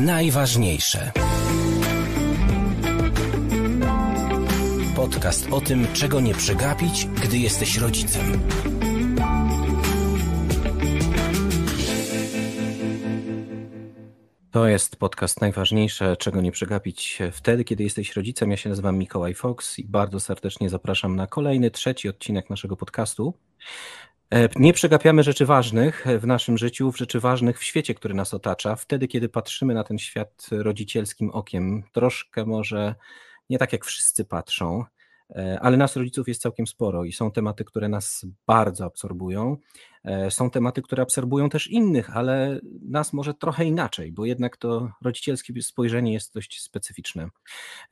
najważniejsze. Podcast o tym, czego nie przegapić, gdy jesteś rodzicem. To jest podcast najważniejsze, czego nie przegapić wtedy, kiedy jesteś rodzicem. Ja się nazywam Mikołaj Fox i bardzo serdecznie zapraszam na kolejny, trzeci odcinek naszego podcastu. E, nie przegapiamy rzeczy ważnych w naszym życiu, w rzeczy ważnych w świecie, który nas otacza, wtedy, kiedy patrzymy na ten świat rodzicielskim okiem. Troszkę może nie tak, jak wszyscy patrzą, ale nas rodziców jest całkiem sporo i są tematy, które nas bardzo absorbują. E, są tematy, które absorbują też innych, ale nas może trochę inaczej, bo jednak to rodzicielskie spojrzenie jest dość specyficzne.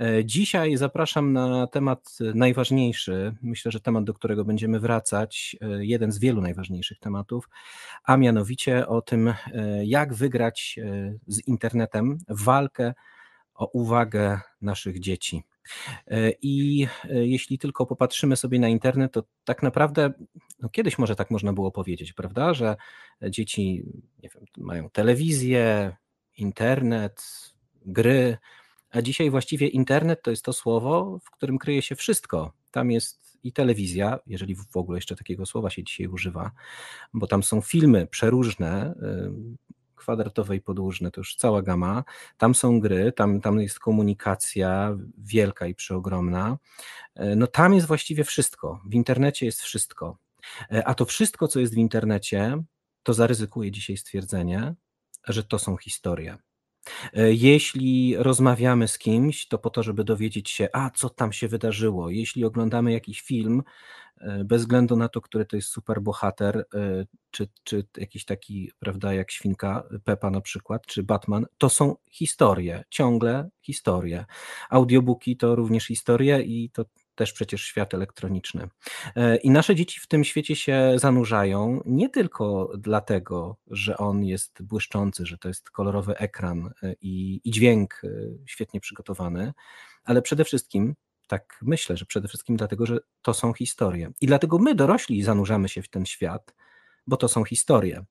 E, dzisiaj zapraszam na temat najważniejszy, myślę, że temat, do którego będziemy wracać, jeden z wielu najważniejszych tematów, a mianowicie o tym, jak wygrać z internetem walkę o uwagę naszych dzieci. E, I e, jeśli tylko popatrzymy sobie na internet, to tak naprawdę no kiedyś może tak można było powiedzieć, prawda, że dzieci wiem, mają telewizję, internet, gry, a dzisiaj właściwie internet to jest to słowo, w którym kryje się wszystko. Tam jest i telewizja, jeżeli w ogóle jeszcze takiego słowa się dzisiaj używa, bo tam są filmy przeróżne, kwadratowe i podłużne, to już cała gama. Tam są gry, tam, tam jest komunikacja wielka i przeogromna. E, no tam jest właściwie wszystko. W internecie jest wszystko. E, a to wszystko, co jest w internecie, to zaryzykuję dzisiaj stwierdzenie, że to są historie. E, jeśli rozmawiamy z kimś, to po to, żeby dowiedzieć się, a co tam się wydarzyło. Jeśli oglądamy jakiś film, e, bez względu na to, który to jest super bohater, e, czy, czy jakiś taki, prawda, jak świnka Pepa na przykład, czy Batman, to są historie, ciągle historie. Audiobooki to również historie i to też przecież świat elektroniczny. E, I nasze dzieci w tym świecie się zanurzają nie tylko dlatego, że on jest błyszczący, że to jest kolorowy ekran e, i, i dźwięk e, świetnie przygotowany, ale przede wszystkim tak myślę, że przede wszystkim dlatego, że to są historie. I dlatego my, dorośli, zanurzamy się w ten świat, bo to są historie.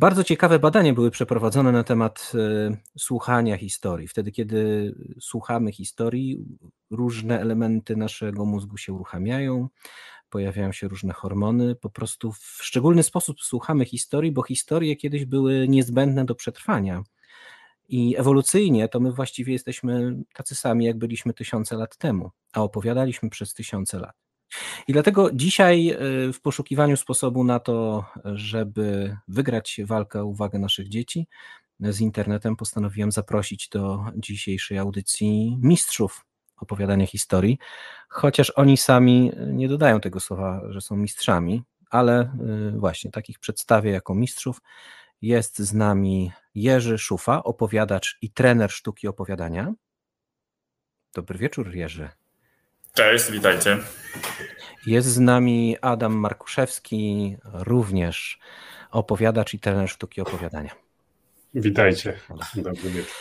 Bardzo ciekawe badania były przeprowadzone na temat e, słuchania historii. Wtedy, kiedy słuchamy historii, różne elementy naszego mózgu się uruchamiają, pojawiają się różne hormony. Po prostu w szczególny sposób słuchamy historii, bo historie kiedyś były niezbędne do przetrwania. I ewolucyjnie to my właściwie jesteśmy tacy sami, jak byliśmy tysiące lat temu, a opowiadaliśmy przez tysiące lat. I dlatego dzisiaj y, w poszukiwaniu sposobu na to, żeby wygrać walkę o uwagę naszych dzieci z internetem, postanowiłem zaprosić do dzisiejszej audycji mistrzów opowiadania historii, chociaż oni sami nie dodają tego słowa, że są mistrzami, ale y, właśnie takich przedstawię jako mistrzów. Jest z nami Jerzy Szufa, opowiadacz i trener sztuki opowiadania. Dobry wieczór, Jerzy. Cześć, witajcie. Jest z nami Adam Markuszewski, również opowiadacz i trener sztuki opowiadania. Witajcie. Dobry wieczór.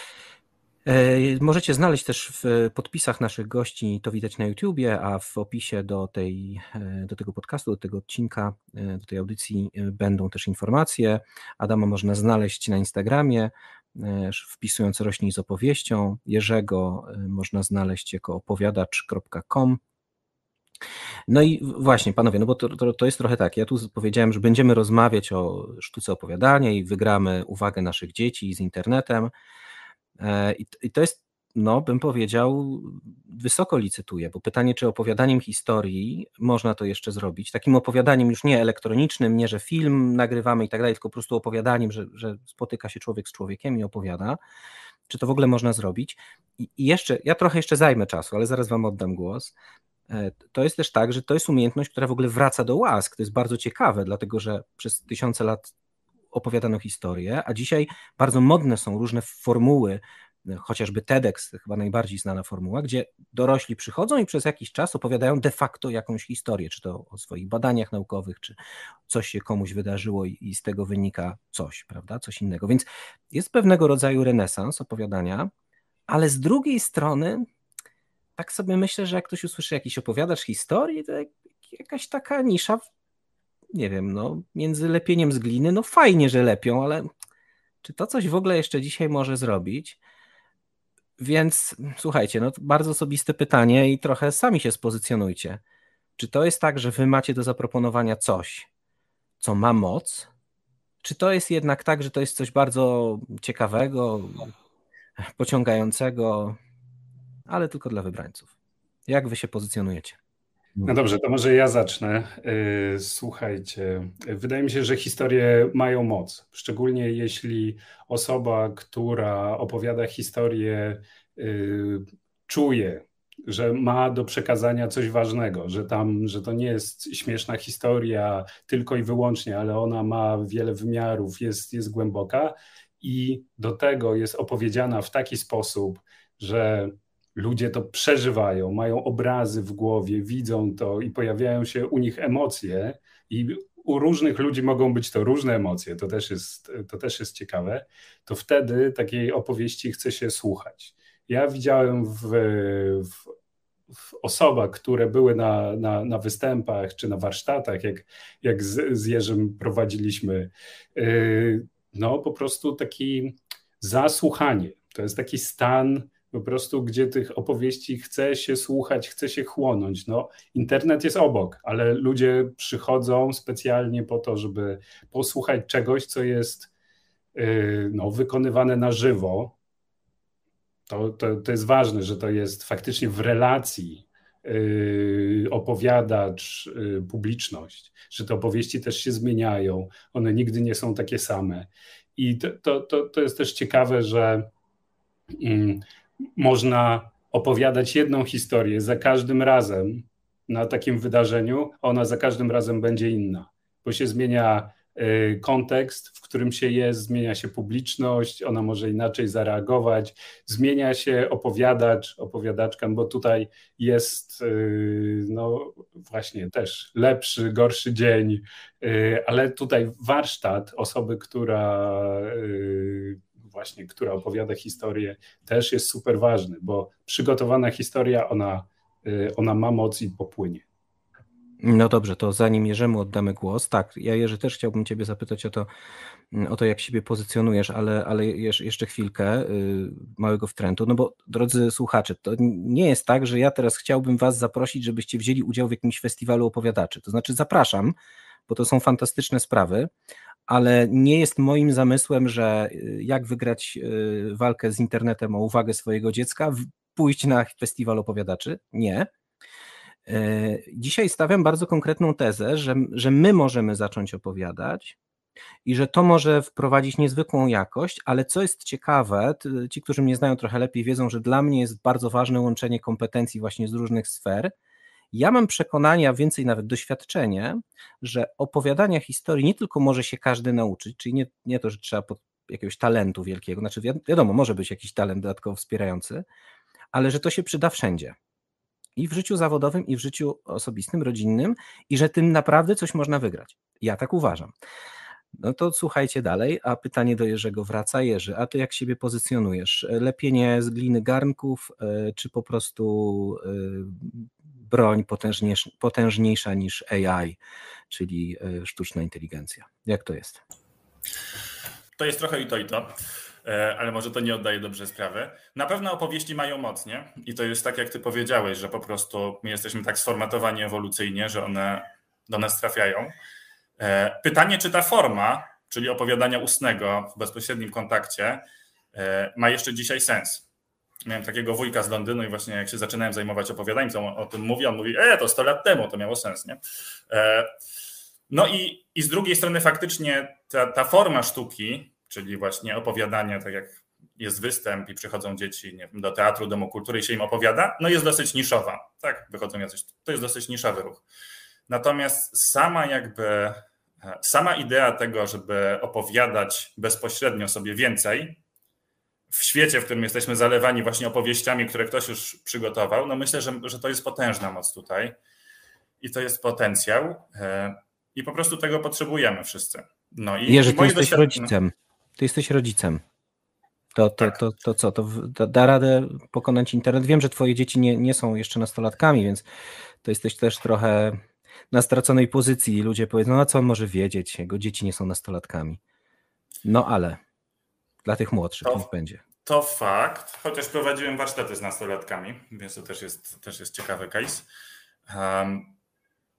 E, możecie znaleźć też w podpisach naszych gości, to widać na YouTubie, a w opisie do, tej, e, do tego podcastu, do tego odcinka, e, do tej audycji będą też informacje. Adama można znaleźć na Instagramie, wpisując rośnij z opowieścią. Jerzego można znaleźć jako opowiadacz.com. No i właśnie, panowie, no bo to, to, to, jest trochę tak. Ja tu powiedziałem, że będziemy rozmawiać o sztuce opowiadania i wygramy uwagę naszych dzieci z internetem. E, I, to jest, no bym powiedział, wysoko licytuje, bo pytanie, czy opowiadaniem historii można to jeszcze zrobić, takim opowiadaniem już nie elektronicznym, nie, że film nagrywamy i tak dalej, tylko po prostu opowiadaniem, że, że spotyka się człowiek z człowiekiem i opowiada, czy to w ogóle można zrobić. I, I jeszcze, ja trochę jeszcze zajmę czasu, ale zaraz wam oddam głos. E, to jest też tak, że to jest umiejętność, która w ogóle wraca do łask. To jest bardzo ciekawe, dlatego że przez tysiące lat opowiadano historię, a dzisiaj bardzo modne są różne formuły, chociażby TEDx, chyba najbardziej znana formuła, gdzie dorośli przychodzą i przez jakiś czas opowiadają de facto jakąś historię, czy to o swoich badaniach naukowych, czy coś się komuś wydarzyło i, i z tego wynika coś, prawda, coś innego. Więc jest pewnego rodzaju renesans opowiadania, ale z drugiej strony tak sobie myślę, że jak ktoś usłyszy jakiś opowiadacz historii, to jakaś taka nisza, nie wiem, no, między lepieniem z gliny, no fajnie, że lepią, ale Czy to coś w ogóle jeszcze dzisiaj może zrobić? Więc słuchajcie, no bardzo osobiste pytanie i trochę sami się spozycjonujcie. Czy to jest tak, że wy macie do zaproponowania coś, co ma moc? Czy to jest jednak tak, że to jest coś bardzo ciekawego, pociągającego, ale tylko dla wybrańców? Jak wy się pozycjonujecie? No dobrze, to może ja zacznę. Y, słuchajcie, wydaje mi się, że historie mają moc, szczególnie jeśli osoba, która opowiada historię, y, czuje, że ma do przekazania coś ważnego, że tam, że to nie jest śmieszna historia tylko i wyłącznie, ale ona ma wiele wymiarów, jest, jest głęboka i do tego jest opowiedziana w taki sposób, że ludzie to przeżywają, mają obrazy w głowie, widzą to i pojawiają się u nich emocje i u różnych ludzi mogą być to różne emocje, to też jest, to też jest ciekawe, to wtedy takiej opowieści chce się słuchać. Ja widziałem w, w, osobach, które były na, na, na, występach czy na warsztatach, jak, jak z, z Jerzym prowadziliśmy, yy, no po prostu taki zasłuchanie. To jest taki stan po prostu, gdzie tych opowieści chce się słuchać, chce się chłonąć. No, internet jest obok, ale ludzie przychodzą specjalnie po to, żeby posłuchać czegoś, co jest yy, no, wykonywane na żywo. To, to, to jest ważne, że to jest faktycznie w relacji yy, opowiadacz, yy, publiczność, że te opowieści też się zmieniają, one nigdy nie są takie same. I to, to, to, to jest też ciekawe, że mm, można opowiadać jedną historię za każdym razem na takim wydarzeniu, ona za każdym razem będzie inna, bo się zmienia y, kontekst, w którym się jest, zmienia się publiczność, ona może inaczej zareagować, zmienia się opowiadacz, opowiadaczka, bo tutaj jest y, no właśnie też lepszy, gorszy dzień, y, ale tutaj warsztat osoby, która właśnie, która opowiada historię, też jest super ważny, bo przygotowana historia, ona, y, ona ma moc i popłynie. No dobrze, to zanim Jerzemu oddamy głos, tak, ja Jerzy też chciałbym Ciebie zapytać o to, o to jak siebie pozycjonujesz, ale, ale jeszcze chwilkę y, małego wtrętu, no bo drodzy słuchacze, to nie jest tak, że ja teraz chciałbym Was zaprosić, żebyście wzięli udział w jakimś festiwalu opowiadaczy, to znaczy zapraszam, bo to są fantastyczne sprawy, ale nie jest moim zamysłem, że y, jak wygrać y, walkę z internetem o uwagę swojego dziecka, pójść na festiwal opowiadaczy. Nie. Y, dzisiaj stawiam bardzo konkretną tezę, że, że my możemy zacząć opowiadać i że to może wprowadzić niezwykłą jakość, ale co jest ciekawe, ci, którzy mnie znają trochę lepiej, wiedzą, że dla mnie jest bardzo ważne łączenie kompetencji właśnie z różnych sfer ja mam przekonanie, a więcej nawet doświadczenie, że opowiadania historii nie tylko może się każdy nauczyć, czyli nie, nie to, że trzeba pod jakiegoś talentu wielkiego, znaczy wiadomo, może być jakiś talent dodatkowo wspierający, ale że to się przyda wszędzie. I w życiu zawodowym, i w życiu osobistym, rodzinnym, i że tym naprawdę coś można wygrać. Ja tak uważam. No to słuchajcie dalej, a pytanie do Jerzego wraca. Jerzy, a ty jak siebie pozycjonujesz? Lepienie z gliny garnków, e, czy po prostu e, broń potężniejsza niż AI, czyli e, sztuczna inteligencja. Jak to jest? To jest trochę i to, i to, e, ale może to nie oddaje dobrze sprawy. Na pewno opowieści mają moc, nie? I to jest tak, jak ty powiedziałeś, że po prostu my jesteśmy tak sformatowani ewolucyjnie, że one do nas trafiają. E, pytanie, czy ta forma, czyli opowiadania ustnego w bezpośrednim kontakcie, ma jeszcze dzisiaj sens miałem takiego wujka z Londynu i właśnie jak się zaczynałem zajmować opowiadaniem, co o tym mówi, on mówi, e, to 100 lat temu, to miało sens, nie? E, no i, i z drugiej strony faktycznie ta, ta forma sztuki, czyli właśnie opowiadania, tak jak jest występ i przychodzą dzieci nie wiem, do teatru, domu kultury i się im opowiada, no jest dosyć niszowa, tak, wychodzą jacyś, to jest dosyć niszowy ruch. Natomiast sama jakby, e, sama idea tego, żeby opowiadać bezpośrednio sobie więcej, w świecie, w którym jesteśmy zalewani właśnie opowieściami, które ktoś już przygotował, no myślę, że, że to jest potężna moc tutaj i to jest potencjał e, i po prostu tego potrzebujemy wszyscy. No i, Jerzy, i ty jesteś rodzicem. Ty jesteś rodzicem. To, to, tak. to, to co? To da radę pokonać internet? Wiem, że twoje dzieci nie, nie są jeszcze nastolatkami, więc to jesteś też trochę na straconej pozycji. Ludzie powiedzą, no a co on może wiedzieć? Jego dzieci nie są nastolatkami. No ale Dla tych młodszych to, niech będzie. To fakt, chociaż prowadziłem warsztaty z nastolatkami, więc to też jest, też jest ciekawy case. Um,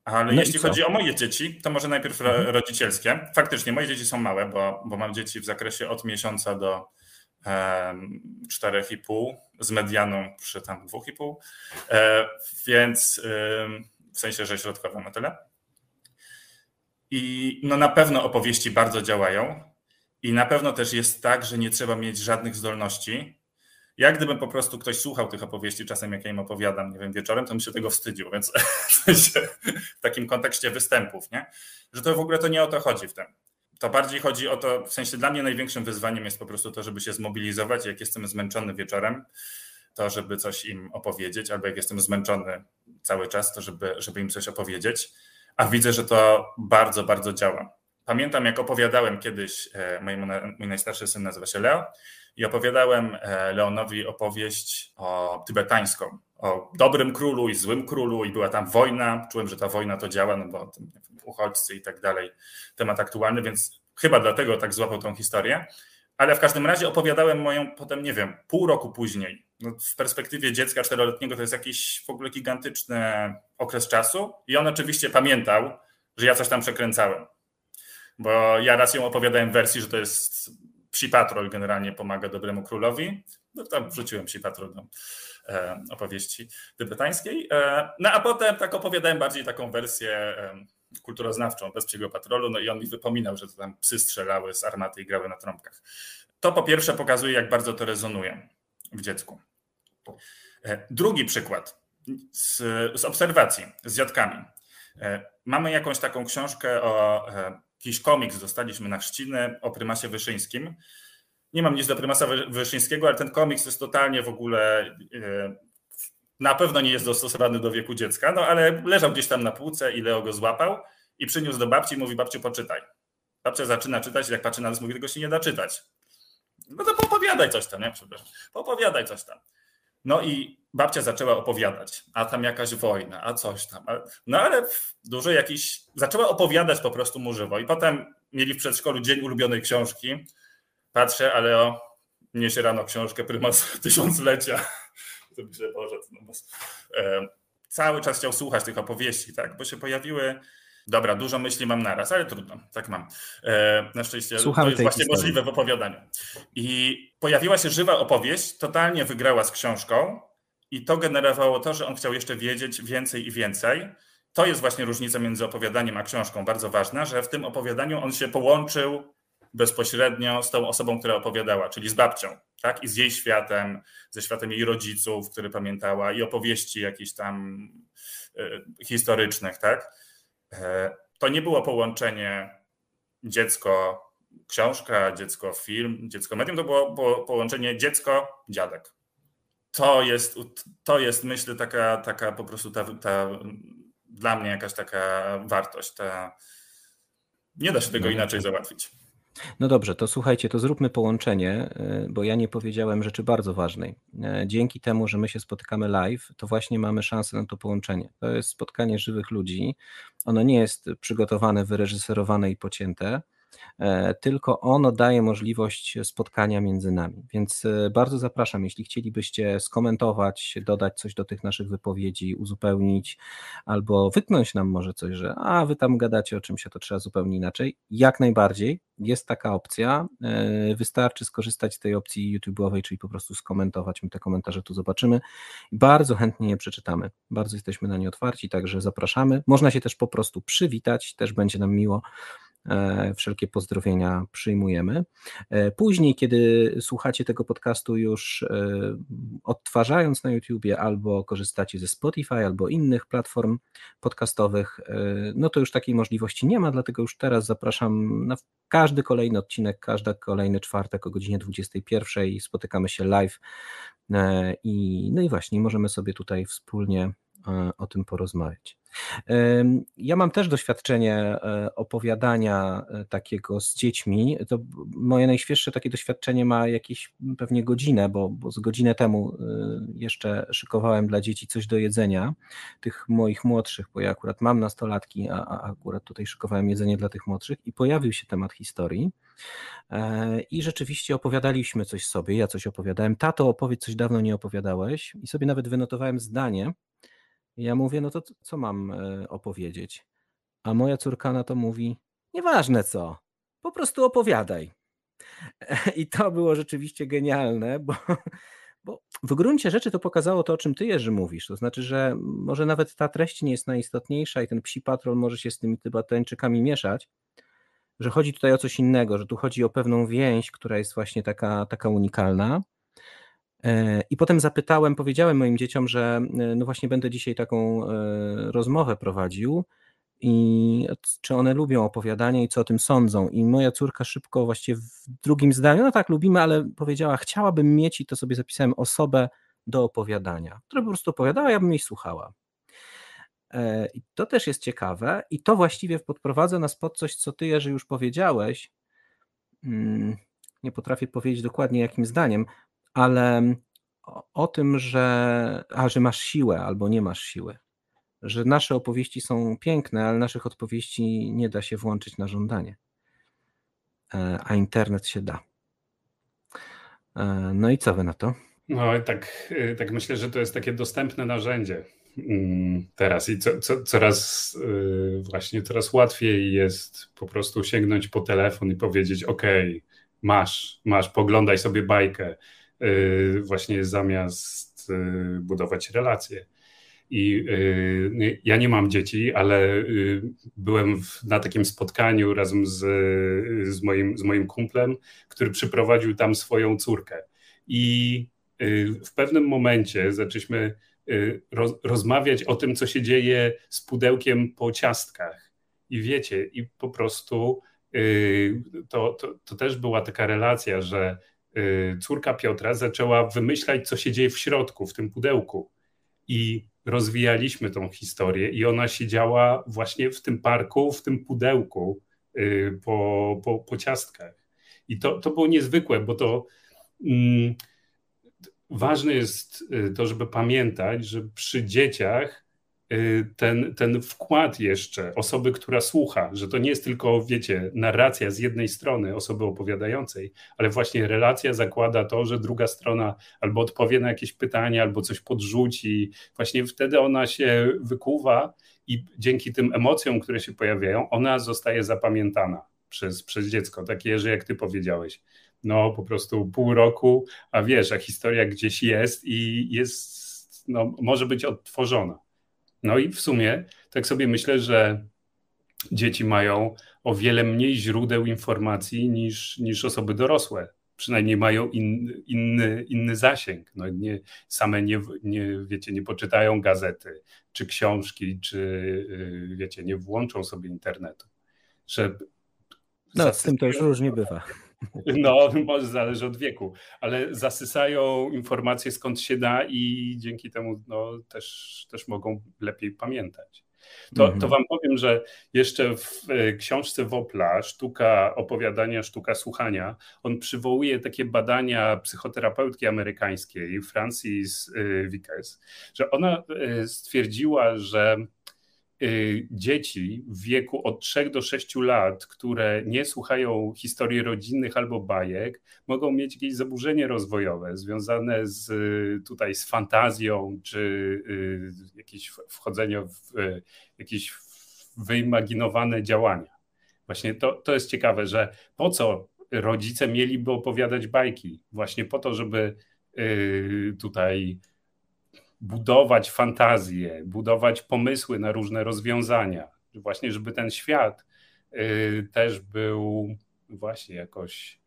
ale no jeśli chodzi o moje dzieci, to może najpierw mhm. rodzicielskie. Faktycznie moje dzieci są małe, bo, bo mam dzieci w zakresie od miesiąca do um, 4,5 z medianą przy tam 2,5, e, więc um, w sensie, że środkowo na tyle. I no na pewno opowieści bardzo działają. I na pewno też jest tak, że nie trzeba mieć żadnych zdolności. Jak gdybym po prostu ktoś słuchał tych opowieści, czasem jak ja im opowiadam, nie wiem, wieczorem, to bym się tego wstydził, więc w takim kontekście występów, nie? Że to w ogóle to nie o to chodzi w tym. To bardziej chodzi o to, w sensie dla mnie największym wyzwaniem jest po prostu to, żeby się zmobilizować, jak jestem zmęczony wieczorem, to żeby coś im opowiedzieć, albo jak jestem zmęczony cały czas, to żeby, żeby im coś opowiedzieć a widzę, że to bardzo, bardzo działa. Pamiętam, jak opowiadałem kiedyś, e, mój, mój najstarszy syn nazywa się Leo, i opowiadałem e, Leonowi opowieść o tybetańską, o dobrym królu i złym królu, i była tam wojna. Czułem, że ta wojna to działa, no bo uchodźcy i tak dalej, temat aktualny, więc chyba dlatego tak złapał tą historię. Ale w każdym razie opowiadałem moją potem, nie wiem, pół roku później no, w perspektywie dziecka czteroletniego to jest jakiś w ogóle gigantyczny okres czasu. I on oczywiście pamiętał, że ja coś tam przekręcałem. Bo ja raz ją opowiadałem w wersji, że to jest psi patrol generalnie pomaga dobremu królowi. No tam wrzuciłem psi patrol do e, opowieści tybetańskiej. E, no a potem tak opowiadałem bardziej taką wersję e, kulturoznawczą bez psiego patrolu. No i on mi wypominał, że to tam psy strzelały z armaty i grały na trąbkach. To po pierwsze pokazuje, jak bardzo to rezonuje w dziecku. Drugi przykład z, z obserwacji z dziadkami. Mamy jakąś taką książkę o jakiś komiks, dostaliśmy na chrzciny o prymasie Wyszyńskim. Nie mam nic do prymasa Wyszyńskiego, ale ten komiks jest totalnie w ogóle na pewno nie jest dostosowany do wieku dziecka, no ale leżał gdzieś tam na półce i Leo go złapał i przyniósł do babci i mówi, babciu poczytaj. Babcia zaczyna czytać, jak patrzy na nas, mówi, tego się nie da czytać. No to opowiadaj coś tam, nie? Przepraszam. Opowiadaj coś tam. No i babcia zaczęła opowiadać, a tam jakaś wojna, a coś tam. No ale dużo jakiś. Zaczęła opowiadać po prostu mu żywo. I potem mieli w przedszkolu dzień ulubionej książki. Patrzę, ale o, niesie rano książkę Prymas Tysiąclecia. To myślę, Boże, no bo, e, cały czas chciał słuchać tych opowieści, tak? Bo się pojawiły Dobra, dużo myśli mam naraz, ale trudno, tak mam. E, na szczęście Słuchamy to jest właśnie historii. możliwe w opowiadaniu. I pojawiła się żywa opowieść, totalnie wygrała z książką i to generowało to, że on chciał jeszcze wiedzieć więcej i więcej. To jest właśnie różnica między opowiadaniem a książką, bardzo ważna, że w tym opowiadaniu on się połączył bezpośrednio z tą osobą, która opowiadała, czyli z babcią, tak? I z jej światem, ze światem jej rodziców, który pamiętała, i opowieści jakichś tam y, historycznych, tak? E, to nie było połączenie dziecko książka, dziecko film, dziecko medium, to było połączenie dziecko dziadek. To jest, to jest myślę taka, taka po prostu ta, ta dla mnie jakaś taka wartość. Ta, nie da się tego no. inaczej załatwić. No dobrze, to słuchajcie, to zróbmy połączenie, e, bo ja nie powiedziałem rzeczy bardzo ważnej. E, dzięki temu, że my się spotykamy live, to właśnie mamy szansę na to połączenie. To jest spotkanie żywych ludzi. Ono nie jest przygotowane, wyreżyserowane i pocięte tylko ono daje możliwość spotkania między nami. Więc e, bardzo zapraszam, jeśli chcielibyście skomentować, dodać coś do tych naszych wypowiedzi, uzupełnić, albo wytknąć nam może coś, że a wy tam gadacie o czymś, a to trzeba zupełnie inaczej. Jak najbardziej jest taka opcja. E, wystarczy skorzystać z tej opcji YouTube'owej, czyli po prostu skomentować. My te komentarze tu zobaczymy. Bardzo chętnie je przeczytamy. Bardzo jesteśmy na nie otwarci, także zapraszamy. Można się też po prostu przywitać, też będzie nam miło. E, wszelkie pozdrowienia przyjmujemy. E, później, kiedy słuchacie tego podcastu już e, odtwarzając na YouTubie albo korzystacie ze Spotify albo innych platform podcastowych, no to już takiej możliwości nie ma, dlatego już teraz zapraszam na każdy kolejny odcinek, każdy kolejny czwartek o godzinie 21 spotykamy się live i no i właśnie możemy sobie tutaj wspólnie o tym porozmawiać. Ja mam też doświadczenie e, opowiadania e, takiego z dziećmi. To moje najświeższe takie doświadczenie ma jakieś pewnie godzinę, bo, bo z godzinę temu e, jeszcze szykowałem dla dzieci coś do jedzenia, tych moich młodszych, bo ja akurat mam nastolatki, a, a akurat tutaj szykowałem jedzenie dla tych młodszych i pojawił się temat historii. I rzeczywiście opowiadaliśmy coś sobie, ja coś opowiadałem. Tato, opowiedz coś dawno nie opowiadałeś i sobie nawet wynotowałem zdanie, ja mówię, no to co mam e, opowiedzieć? A moja córka na to mówi, nieważne co, po prostu opowiadaj. I to było rzeczywiście genialne, bo, bo w gruncie rzeczy to pokazało to, o czym ty, Jerzy, mówisz. To znaczy, że może nawet ta treść nie jest najistotniejsza i ten psi patrol może się z tymi tybatańczykami mieszać, że chodzi tutaj o coś innego, że tu chodzi o pewną więź, która jest właśnie taka, taka unikalna. E, I potem zapytałem, powiedziałem moim dzieciom, że e, no właśnie będę dzisiaj taką e, rozmowę prowadził i czy one lubią opowiadanie i co o tym sądzą. I moja córka szybko, właściwie w drugim zdaniu, no tak, lubimy, ale powiedziała, chciałabym mieć, i to sobie zapisałem, osobę do opowiadania, która po prostu opowiadała, ja bym jej słuchała. I to też jest ciekawe, i to właściwie podprowadza nas pod coś, co ty, Jerzy, już powiedziałeś. Mm, nie potrafię powiedzieć dokładnie jakim zdaniem, ale o, o tym, że, a, że masz siłę albo nie masz siły. Że nasze opowieści są piękne, ale naszych odpowiedzi nie da się włączyć na żądanie. E, a internet się da. E, no i co wy na to? No tak, y, tak myślę, że to jest takie dostępne narzędzie mm, teraz i co, co, coraz y, właśnie coraz łatwiej jest po prostu sięgnąć po telefon i powiedzieć: OK, masz, masz, poglądaj sobie bajkę. Y, właśnie zamiast y, budować relacje. I y, ja nie mam dzieci, ale byłem na takim spotkaniu razem z, z, moim, z moim kumplem, który przyprowadził tam swoją córkę. I w pewnym momencie zaczęliśmy roz, rozmawiać o tym, co się dzieje z pudełkiem po ciastkach. I wiecie, i po prostu to, to, to też była taka relacja, że córka Piotra zaczęła wymyślać, co się dzieje w środku, w tym pudełku. I rozwijaliśmy tą historię, i ona siedziała właśnie w tym parku, w tym pudełku y, po, po, po ciastkach. I to, to było niezwykłe, bo to mm, ważne jest y, to, żeby pamiętać, że przy dzieciach Y, ten, ten wkład jeszcze osoby, która słucha, że to nie jest tylko, wiecie, narracja z jednej strony osoby opowiadającej, ale właśnie relacja zakłada to, że druga strona albo odpowie na jakieś pytanie, albo coś podrzuci. Właśnie wtedy ona się wykuwa i dzięki tym emocjom, które się pojawiają, ona zostaje zapamiętana przez, przez dziecko. Takie, że jak ty powiedziałeś, no po prostu pół roku, a wiesz, a historia gdzieś jest i jest, no, może być odtworzona. No i w sumie tak sobie myślę, że dzieci mają o wiele mniej źródeł informacji niż, niż osoby dorosłe. Przynajmniej mają in, inny, inny zasięg. No nie, same nie, nie, wiecie, nie poczytają gazety czy książki, czy y, wiecie, nie włączą sobie internetu. Że no, z tym to już różnie bywa. No, może zależy od wieku, ale zasysają informacje skąd się da i dzięki temu no, też, też mogą lepiej pamiętać. To, to mhm. wam powiem, że jeszcze w e, książce Wopla, Sztuka opowiadania, sztuka słuchania, on przywołuje takie badania psychoterapeutki amerykańskiej, Francis e, Vickers, że ona e, stwierdziła, że dzieci w wieku od 3 do 6 lat, które nie słuchają historii rodzinnych albo bajek, mogą mieć jakieś zaburzenie rozwojowe związane z, tutaj z fantazją, czy y, jakieś wchodzenie w y, jakieś wyimaginowane działania. Właśnie to, to jest ciekawe, że po co rodzice mieliby opowiadać bajki? Właśnie po to, żeby tutaj budować fantazję, budować pomysły na różne rozwiązania, właśnie żeby ten świat y, też był właśnie jakoś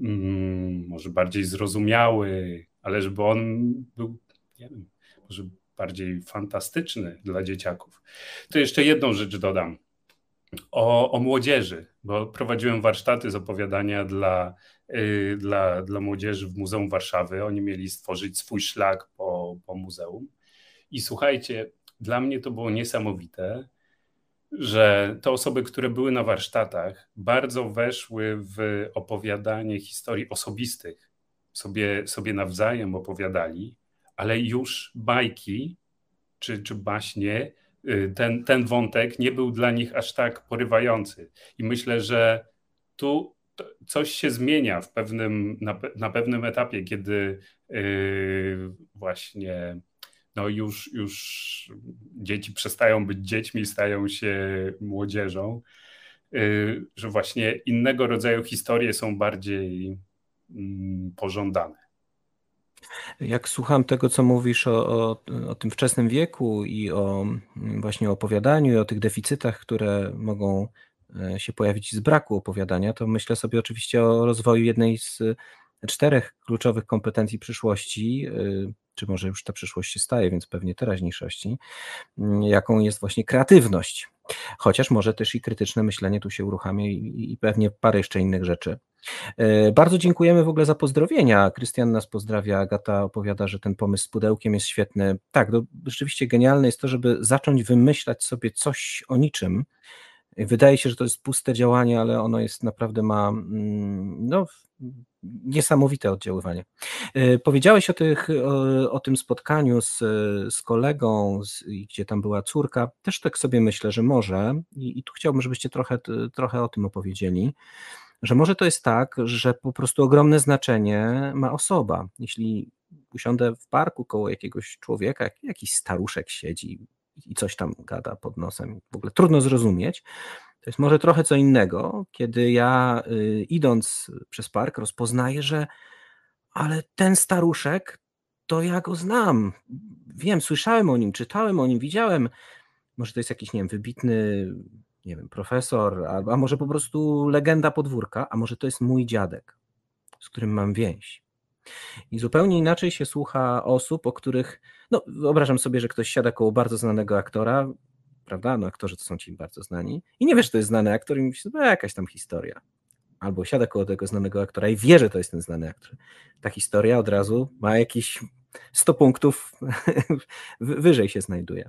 mm, może bardziej zrozumiały, ale żeby on był, nie wiem, może bardziej fantastyczny dla dzieciaków. To jeszcze jedną rzecz dodam. O, o młodzieży, bo prowadziłem warsztaty z opowiadania dla dla, dla młodzieży w Muzeum Warszawy. Oni mieli stworzyć swój szlak po, po muzeum. I słuchajcie, dla mnie to było niesamowite, że te osoby, które były na warsztatach, bardzo weszły w opowiadanie historii osobistych, sobie, sobie nawzajem opowiadali, ale już bajki czy, czy baśnie, y, ten, ten wątek nie był dla nich aż tak porywający. I myślę, że tu coś się zmienia w pewnym, na, na pewnym etapie, kiedy yy, właśnie no już, już dzieci przestają być dziećmi, stają się młodzieżą, yy, że właśnie innego rodzaju historie są bardziej yy, pożądane. Jak słucham tego, co mówisz o, o, o, tym wczesnym wieku i o właśnie opowiadaniu i o tych deficytach, które mogą się pojawić z braku opowiadania, to myślę sobie oczywiście o rozwoju jednej z czterech kluczowych kompetencji przyszłości, e, czy może już ta przyszłość się staje, więc pewnie teraźniejszości, jaką jest właśnie kreatywność. Chociaż może też i krytyczne myślenie tu się uruchamia i, pewnie parę jeszcze innych rzeczy. E, bardzo dziękujemy w ogóle za pozdrowienia. Krystian nas pozdrawia, Agata opowiada, że ten pomysł z pudełkiem jest świetny. Tak, to rzeczywiście genialne jest to, żeby zacząć wymyślać sobie coś o niczym. Wydaje się, że to jest puste działanie, ale ono jest naprawdę ma mm, no, niesamowite oddziaływanie. E, powiedziałeś o, tych, o, o tym spotkaniu z, z kolegą, z, gdzie tam była córka. Też tak sobie myślę, że może, i, i tu chciałbym, żebyście trochę, trochę o tym opowiedzieli że może to jest tak, że po prostu ogromne znaczenie ma osoba. Jeśli usiądę w parku koło jakiegoś człowieka, jakiś staruszek siedzi i coś tam gada pod nosem, w ogóle trudno zrozumieć, to jest może trochę co innego, kiedy ja y, idąc przez park rozpoznaję, że ale ten staruszek, to ja go znam. Wiem, słyszałem o nim, czytałem o nim, widziałem. Może to jest jakiś, nie wiem, wybitny nie wiem, profesor, a, a może po prostu legenda podwórka, a może to jest mój dziadek, z którym mam więź. I zupełnie inaczej się słucha osób, o których, no wyobrażam sobie, że ktoś siada koło bardzo znanego aktora, prawda? No aktorzy to są ci bardzo znani i nie wiesz, że to jest znany aktor i myślisz, no jakaś tam historia. Albo siada koło tego znanego aktora i wie, że to jest ten znany aktor. Ta historia od razu ma jakiś 100 punktów wyżej się znajduje.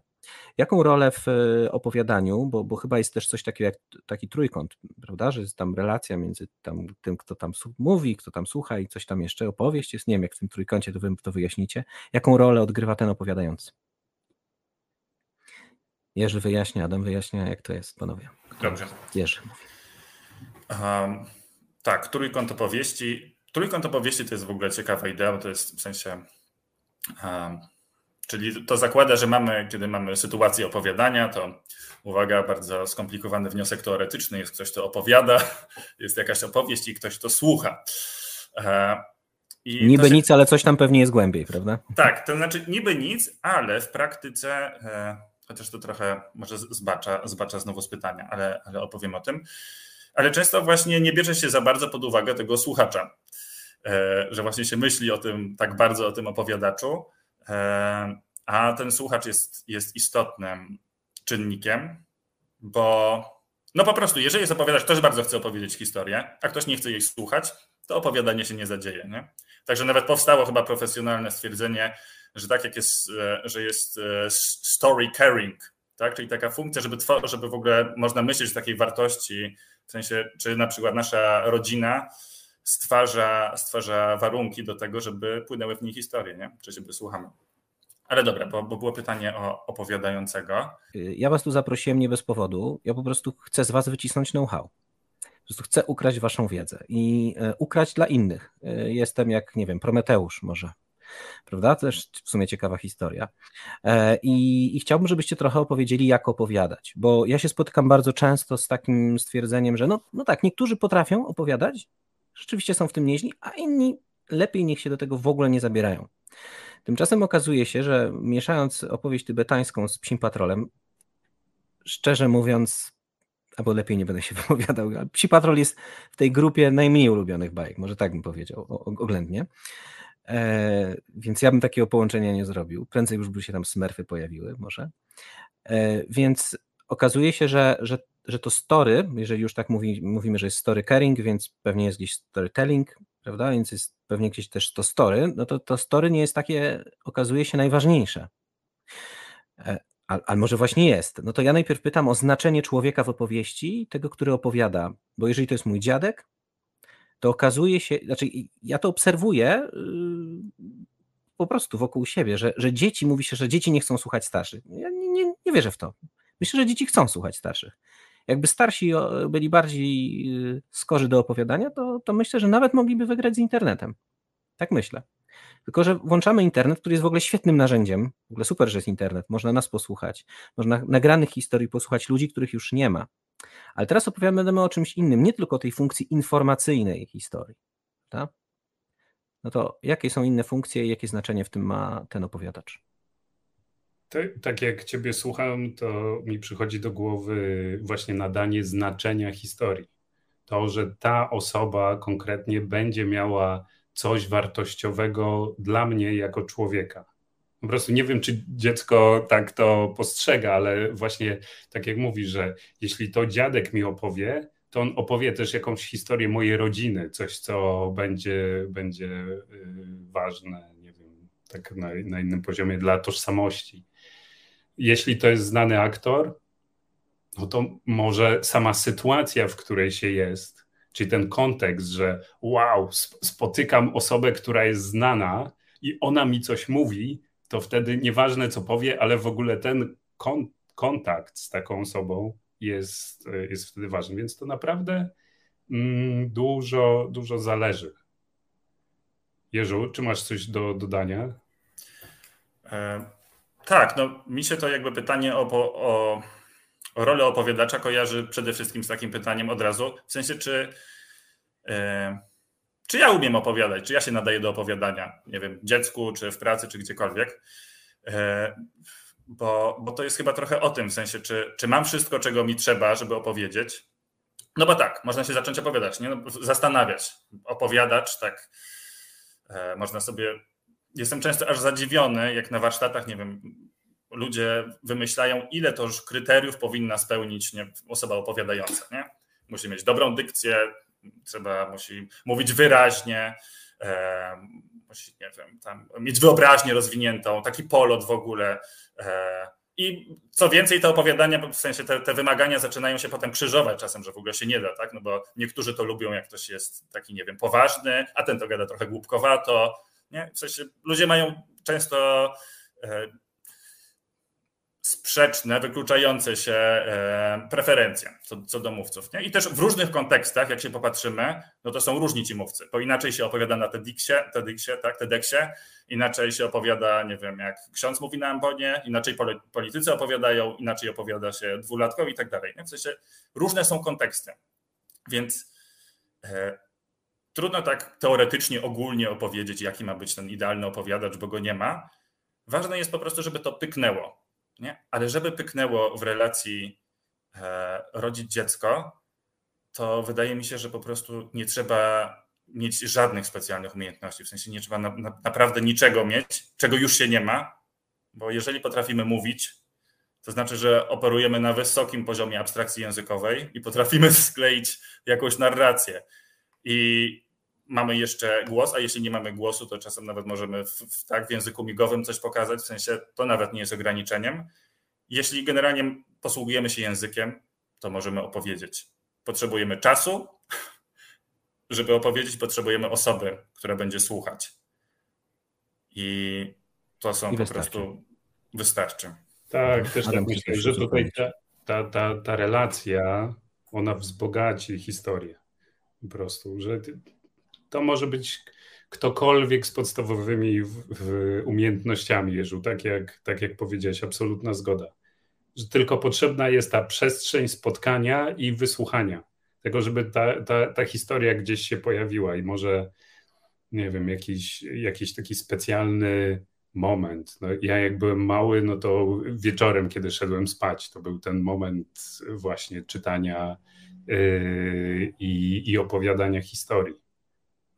Jaką rolę w e, opowiadaniu, bo, bo chyba jest też coś takiego jak taki trójkąt, prawda, że jest tam relacja między tam, tym, kto tam mówi, kto tam słucha i coś tam jeszcze, opowieść jest, nie wiem jak w tym trójkącie to wy to wyjaśnicie, jaką rolę odgrywa ten opowiadający? Jerzy wyjaśnia, Adam wyjaśnia, jak to jest, panowie. Dobrze. Jerzy. Um, tak, trójkąt opowieści. Trójkąt opowieści to jest w ogóle ciekawa idea, bo to jest w sensie Czyli to zakłada, że mamy, kiedy mamy sytuację opowiadania, to uwaga, bardzo skomplikowany wniosek teoretyczny, jest ktoś, kto opowiada, jest jakaś opowieść i ktoś, kto słucha. I niby się... nic, ale coś tam pewnie jest głębiej, prawda? Tak, to znaczy niby nic, ale w praktyce, e, chociaż to trochę może zbacza, zbacza znowu z pytania, ale, ale opowiem o tym, ale często właśnie nie bierze się za bardzo pod uwagę tego słuchacza, że właśnie się myśli o tym, tak bardzo o tym opowiadaczu, a ten słuchacz jest, jest istotnym czynnikiem, bo no po prostu, jeżeli jest opowiadać, ktoś bardzo chce opowiedzieć historię, a ktoś nie chce jej słuchać, to opowiadanie się nie zadzieje. Nie? Także nawet powstało chyba profesjonalne stwierdzenie, że tak jak jest, e, że jest e, story caring, tak? czyli taka funkcja, żeby, żeby w ogóle można myśleć o takiej wartości, w sensie, czy na przykład nasza rodzina stwarza, stwarza warunki do tego, żeby płynęły w niej historie, nie? czy żeby słuchamy. Ale dobra, bo, bo, było pytanie o opowiadającego. Ja was tu zaprosiłem nie bez powodu. Ja po prostu chcę z was wycisnąć know-how. Po prostu chcę ukraść waszą wiedzę i e, ukraść dla innych. E, jestem jak, nie wiem, Prometeusz może. Prawda? Też w sumie ciekawa historia. E, I, I chciałbym, żebyście trochę opowiedzieli, jak opowiadać, bo ja się spotykam bardzo często z takim stwierdzeniem, że no, no tak, niektórzy potrafią opowiadać, rzeczywiście są w tym nieźli, a inni lepiej niech się do tego w ogóle nie zabierają. Tymczasem okazuje się, że mieszając opowieść tybetańską z psim patrolem, szczerze mówiąc, albo lepiej nie będę się wypowiadał, psi patrol jest w tej grupie najmniej ulubionych bajek, może tak bym powiedział oględnie. E, więc ja bym takiego połączenia nie zrobił. Prędzej już by się tam smurfy pojawiły, może. E, więc okazuje się, że, że, że to story, jeżeli już tak mówi, mówimy, że jest story caring, więc pewnie jest gdzieś storytelling, prawda? Więc jest pewnie gdzieś też to story, no to to story nie jest takie, okazuje się, najważniejsze. E, ale może właśnie jest. No to ja najpierw pytam o znaczenie człowieka w opowieści, tego, który opowiada. Bo jeżeli to jest mój dziadek, to okazuje się, znaczy ja to obserwuję yy, po prostu wokół siebie, że, że dzieci, mówi się, że dzieci nie chcą słuchać starszych. Ja nie, nie, nie wierzę w to. Myślę, że dzieci chcą słuchać starszych. Jakby starsi byli bardziej yy, skorzy do opowiadania, to, to myślę, że nawet mogliby wygrać z internetem. Tak myślę. Tylko, że włączamy internet, który jest w ogóle świetnym narzędziem. W ogóle super, że jest internet. Można nas posłuchać. Można nagranych historii posłuchać ludzi, których już nie ma. Ale teraz opowiadamy o czymś innym, nie tylko o tej funkcji informacyjnej historii. Tak? No to jakie są inne funkcje i jakie znaczenie w tym ma ten opowiadacz? Tak jak Ciebie słucham, to mi przychodzi do głowy właśnie nadanie znaczenia historii. To, że ta osoba konkretnie będzie miała coś wartościowego dla mnie jako człowieka. Po prostu nie wiem, czy dziecko tak to postrzega, ale właśnie tak jak mówi, że jeśli to dziadek mi opowie, to on opowie też jakąś historię mojej rodziny, coś, co będzie, będzie y, ważne, nie wiem, tak na, na innym poziomie dla tożsamości. Jeśli to jest znany aktor, no to może sama sytuacja, w której się jest, czyli ten kontekst, że wow, spotykam osobę, która jest znana i ona mi coś mówi, to wtedy nieważne co powie, ale w ogóle ten kon kontakt z taką osobą jest, jest wtedy ważny. Więc to naprawdę mm, dużo, dużo zależy. Jerzu, czy masz coś do dodania? E, tak, no mi się to jakby pytanie o, o, o rolę opowiadacza kojarzy przede wszystkim z takim pytaniem od razu, w sensie czy e, czy ja umiem opowiadać, czy ja się nadaję do opowiadania, nie wiem, dziecku, czy w pracy, czy gdziekolwiek. E, bo, bo to jest chyba trochę o tym, w sensie, czy, czy mam wszystko, czego mi trzeba, żeby opowiedzieć. No bo tak, można się zacząć opowiadać, nie? No, zastanawiać. Opowiadacz, tak, e, można sobie. Jestem często aż zadziwiony, jak na warsztatach, nie wiem, ludzie wymyślają, ile to już kryteriów powinna spełnić nie, osoba opowiadająca. Nie? Musi mieć dobrą dykcję, trzeba, musi mówić wyraźnie, e, musi, nie wiem, tam mieć wyobraźnię rozwiniętą, taki polot w ogóle. E, I co więcej, te opowiadania, w sensie te, te, wymagania zaczynają się potem krzyżować czasem, że w ogóle się nie da, tak? No bo niektórzy to lubią, jak ktoś jest taki, nie wiem, poważny, a ten to gada trochę głupkowato. Nie? W sensie ludzie mają często e, sprzeczne, wykluczające się e, preferencje co, co do mówców. Nie? I też w różnych kontekstach, jak się popatrzymy, no to są różni ci mówcy, bo inaczej się opowiada na TEDxie, TEDxie, tak, TEDxie, inaczej się opowiada, nie wiem, jak ksiądz mówi na ambonie, inaczej politycy opowiadają, inaczej opowiada się dwulatkowi i tak dalej. W sensie różne są konteksty, więc e, trudno tak teoretycznie, ogólnie opowiedzieć, jaki ma być ten idealny opowiadacz, bo go nie ma. Ważne jest po prostu, żeby to pyknęło nie? Ale żeby pyknęło w relacji e, rodzić dziecko, to wydaje mi się, że po prostu nie trzeba mieć żadnych specjalnych umiejętności. W sensie nie trzeba na, na, naprawdę niczego mieć, czego już się nie ma, bo jeżeli potrafimy mówić, to znaczy, że operujemy na wysokim poziomie abstrakcji językowej i potrafimy skleić jakąś narrację. I mamy jeszcze głos, a jeśli nie mamy głosu, to czasem nawet możemy w, w, tak, w języku migowym coś pokazać, w sensie to nawet nie jest ograniczeniem. Jeśli generalnie posługujemy się językiem, to możemy opowiedzieć. Potrzebujemy czasu, żeby opowiedzieć, potrzebujemy osoby, która będzie słuchać. I to są I po prostu wystarczy. Tak, też tak myślę, że tutaj ta, ta, ta, ta relacja, ona wzbogaci historię. Po prostu, że to może być ktokolwiek z podstawowymi w, w umiejętnościami, Jerzu, tak jak, tak jak powiedziałeś, absolutna zgoda. Że tylko potrzebna jest ta przestrzeń spotkania i wysłuchania. Tego, żeby ta, ta, ta historia gdzieś się pojawiła i może, nie wiem, jakiś, jakiś taki specjalny moment. No, ja jak byłem mały, no to wieczorem, kiedy szedłem spać, to był ten moment właśnie czytania i, i opowiadania historii.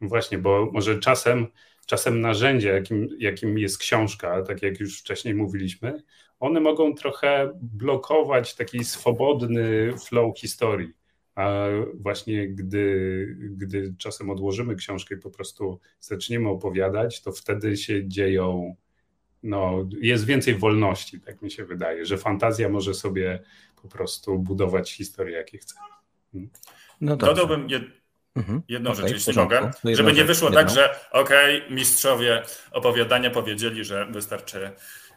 Właśnie, bo może czasem, czasem narzędzie, jakim, jakim jest książka, tak jak już wcześniej mówiliśmy, one mogą trochę blokować taki swobodny flow historii. A właśnie gdy, gdy czasem odłożymy książkę i po prostu zaczniemy opowiadać, to wtedy się dzieją no, jest więcej wolności, tak mi się wydaje, że fantazja może sobie po prostu budować historię, jakie chce. Hmm. No Dodałbym jed, mhm. jedną okay, rzecz, jeśli mogę, no żeby nie wyszło tak, że okej, okay, mistrzowie opowiadania powiedzieli, że wystarczy,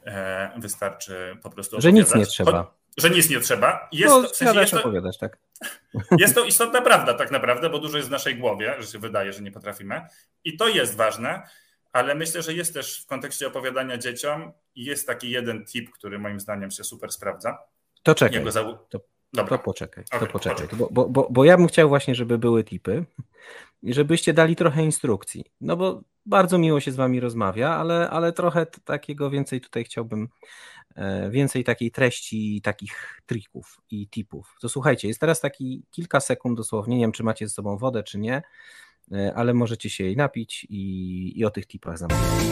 e, wystarczy po prostu Że nic nie trzeba. że nic nie trzeba. Jest, no, w sensie jest to, opowiadać, tak. Jest to istotna prawda tak naprawdę, bo dużo jest w naszej głowie, że się wydaje, że nie potrafimy. I to jest ważne, ale myślę, że jest też w kontekście opowiadania dzieciom jest taki jeden tip, który moim zdaniem się super sprawdza. To czekaj. To, to, poczekaj, okay, to poczekaj. Bo, bo, bo, bo ja bym chciał właśnie, żeby były tipy i żebyście dali trochę instrukcji. No bo bardzo miło się z wami rozmawia, ale, ale trochę takiego więcej tutaj chciałbym, e, więcej takiej treści, takich trików i tipów. To słuchajcie, jest teraz taki kilka sekund dosłownie, nie wiem czy macie ze sobą wodę, czy nie, e, ale możecie się jej napić i, i o tych tipach zamawiać.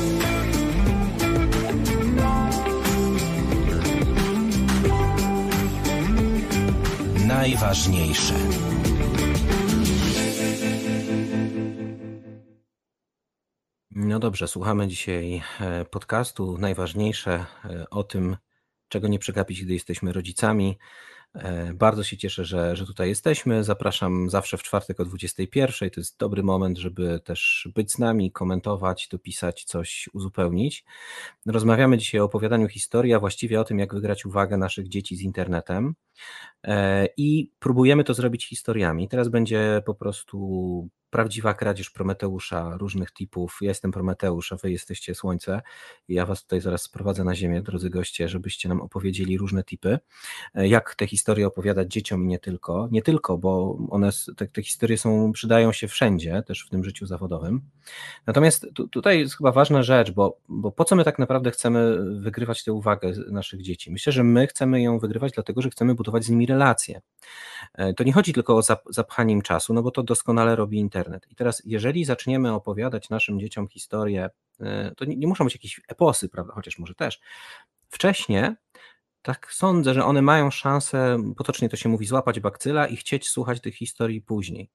Najważniejsze. No dobrze, słuchamy dzisiaj e, podcastu. Najważniejsze e, o tym, czego nie przegapić, gdy jesteśmy rodzicami. E, bardzo się cieszę, że, że tutaj jesteśmy. Zapraszam zawsze w czwartek o 21. To jest dobry moment, żeby też być z nami, komentować, dopisać, coś uzupełnić. Rozmawiamy dzisiaj o opowiadaniu historii, a właściwie o tym, jak wygrać uwagę naszych dzieci z internetem. I próbujemy to zrobić historiami. Teraz będzie po prostu prawdziwa kradzież Prometeusza, różnych typów. Ja jestem Prometeusz, a wy jesteście Słońce. Ja was tutaj zaraz sprowadzę na ziemię, drodzy goście, żebyście nam opowiedzieli różne typy. E, jak te historie opowiadać dzieciom i nie tylko. Nie tylko, bo one, te, te historie są, przydają się wszędzie, też w tym życiu zawodowym. Natomiast tu, tutaj jest chyba ważna rzecz, bo, bo po co my tak naprawdę chcemy wygrywać tę uwagę naszych dzieci? Myślę, że my chcemy ją wygrywać, dlatego że chcemy budować z nimi relacje. E, to nie chodzi tylko o zapchanie im czasu, no bo to doskonale robi internet internet. I teraz, jeżeli zaczniemy opowiadać naszym dzieciom historię, e, to nie, nie muszą być jakieś eposy, prawda, chociaż może też. Wcześniej tak sądzę, że one mają szansę, potocznie to się mówi, złapać bakcyla i chcieć słuchać tych historii później.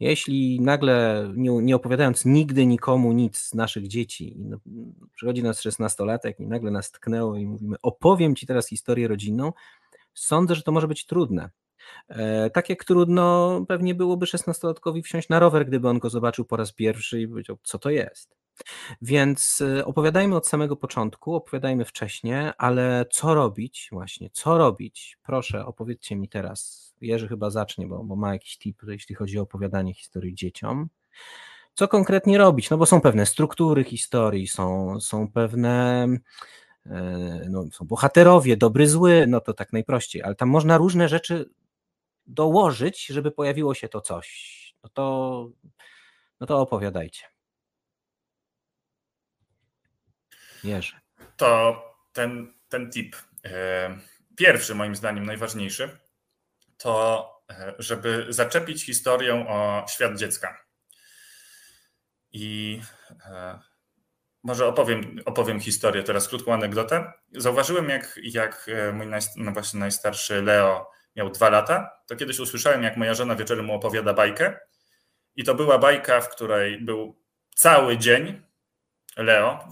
Jeśli nagle, nie, nie opowiadając nigdy nikomu nic z naszych dzieci, no, przychodzi nas 16-latek i nagle nas tknęło i mówimy, opowiem ci teraz historię rodzinną, sądzę, że to może być trudne. E, tak jak trudno pewnie byłoby szesnastolatkowi wsiąść na rower, gdyby on go zobaczył po raz pierwszy i powiedział, co to jest. Więc e, opowiadajmy od samego początku, opowiadajmy wcześniej, ale co robić, właśnie, co robić? Proszę, opowiedzcie mi teraz. Jerzy chyba zacznie, bo, bo ma jakiś tip, jeśli chodzi o opowiadanie historii dzieciom. Co konkretnie robić? No bo są pewne struktury historii, są, są pewne e, no, są bohaterowie, dobry, zły, no to tak najprościej, ale tam można różne rzeczy dołożyć, żeby pojawiło się to coś. No to, no to opowiadajcie. Jerzy. To ten, ten tip, e, pierwszy moim zdaniem, najważniejszy, to e, żeby zaczepić historię o świat dziecka. I e, może opowiem, opowiem historię, teraz krótką anegdotę. Zauważyłem, jak, jak mój no właśnie najstarszy Leo miał dwa lata, to kiedyś usłyszałem, jak moja żona wieczorem mu opowiada bajkę. I to była bajka, w której był cały dzień Leo.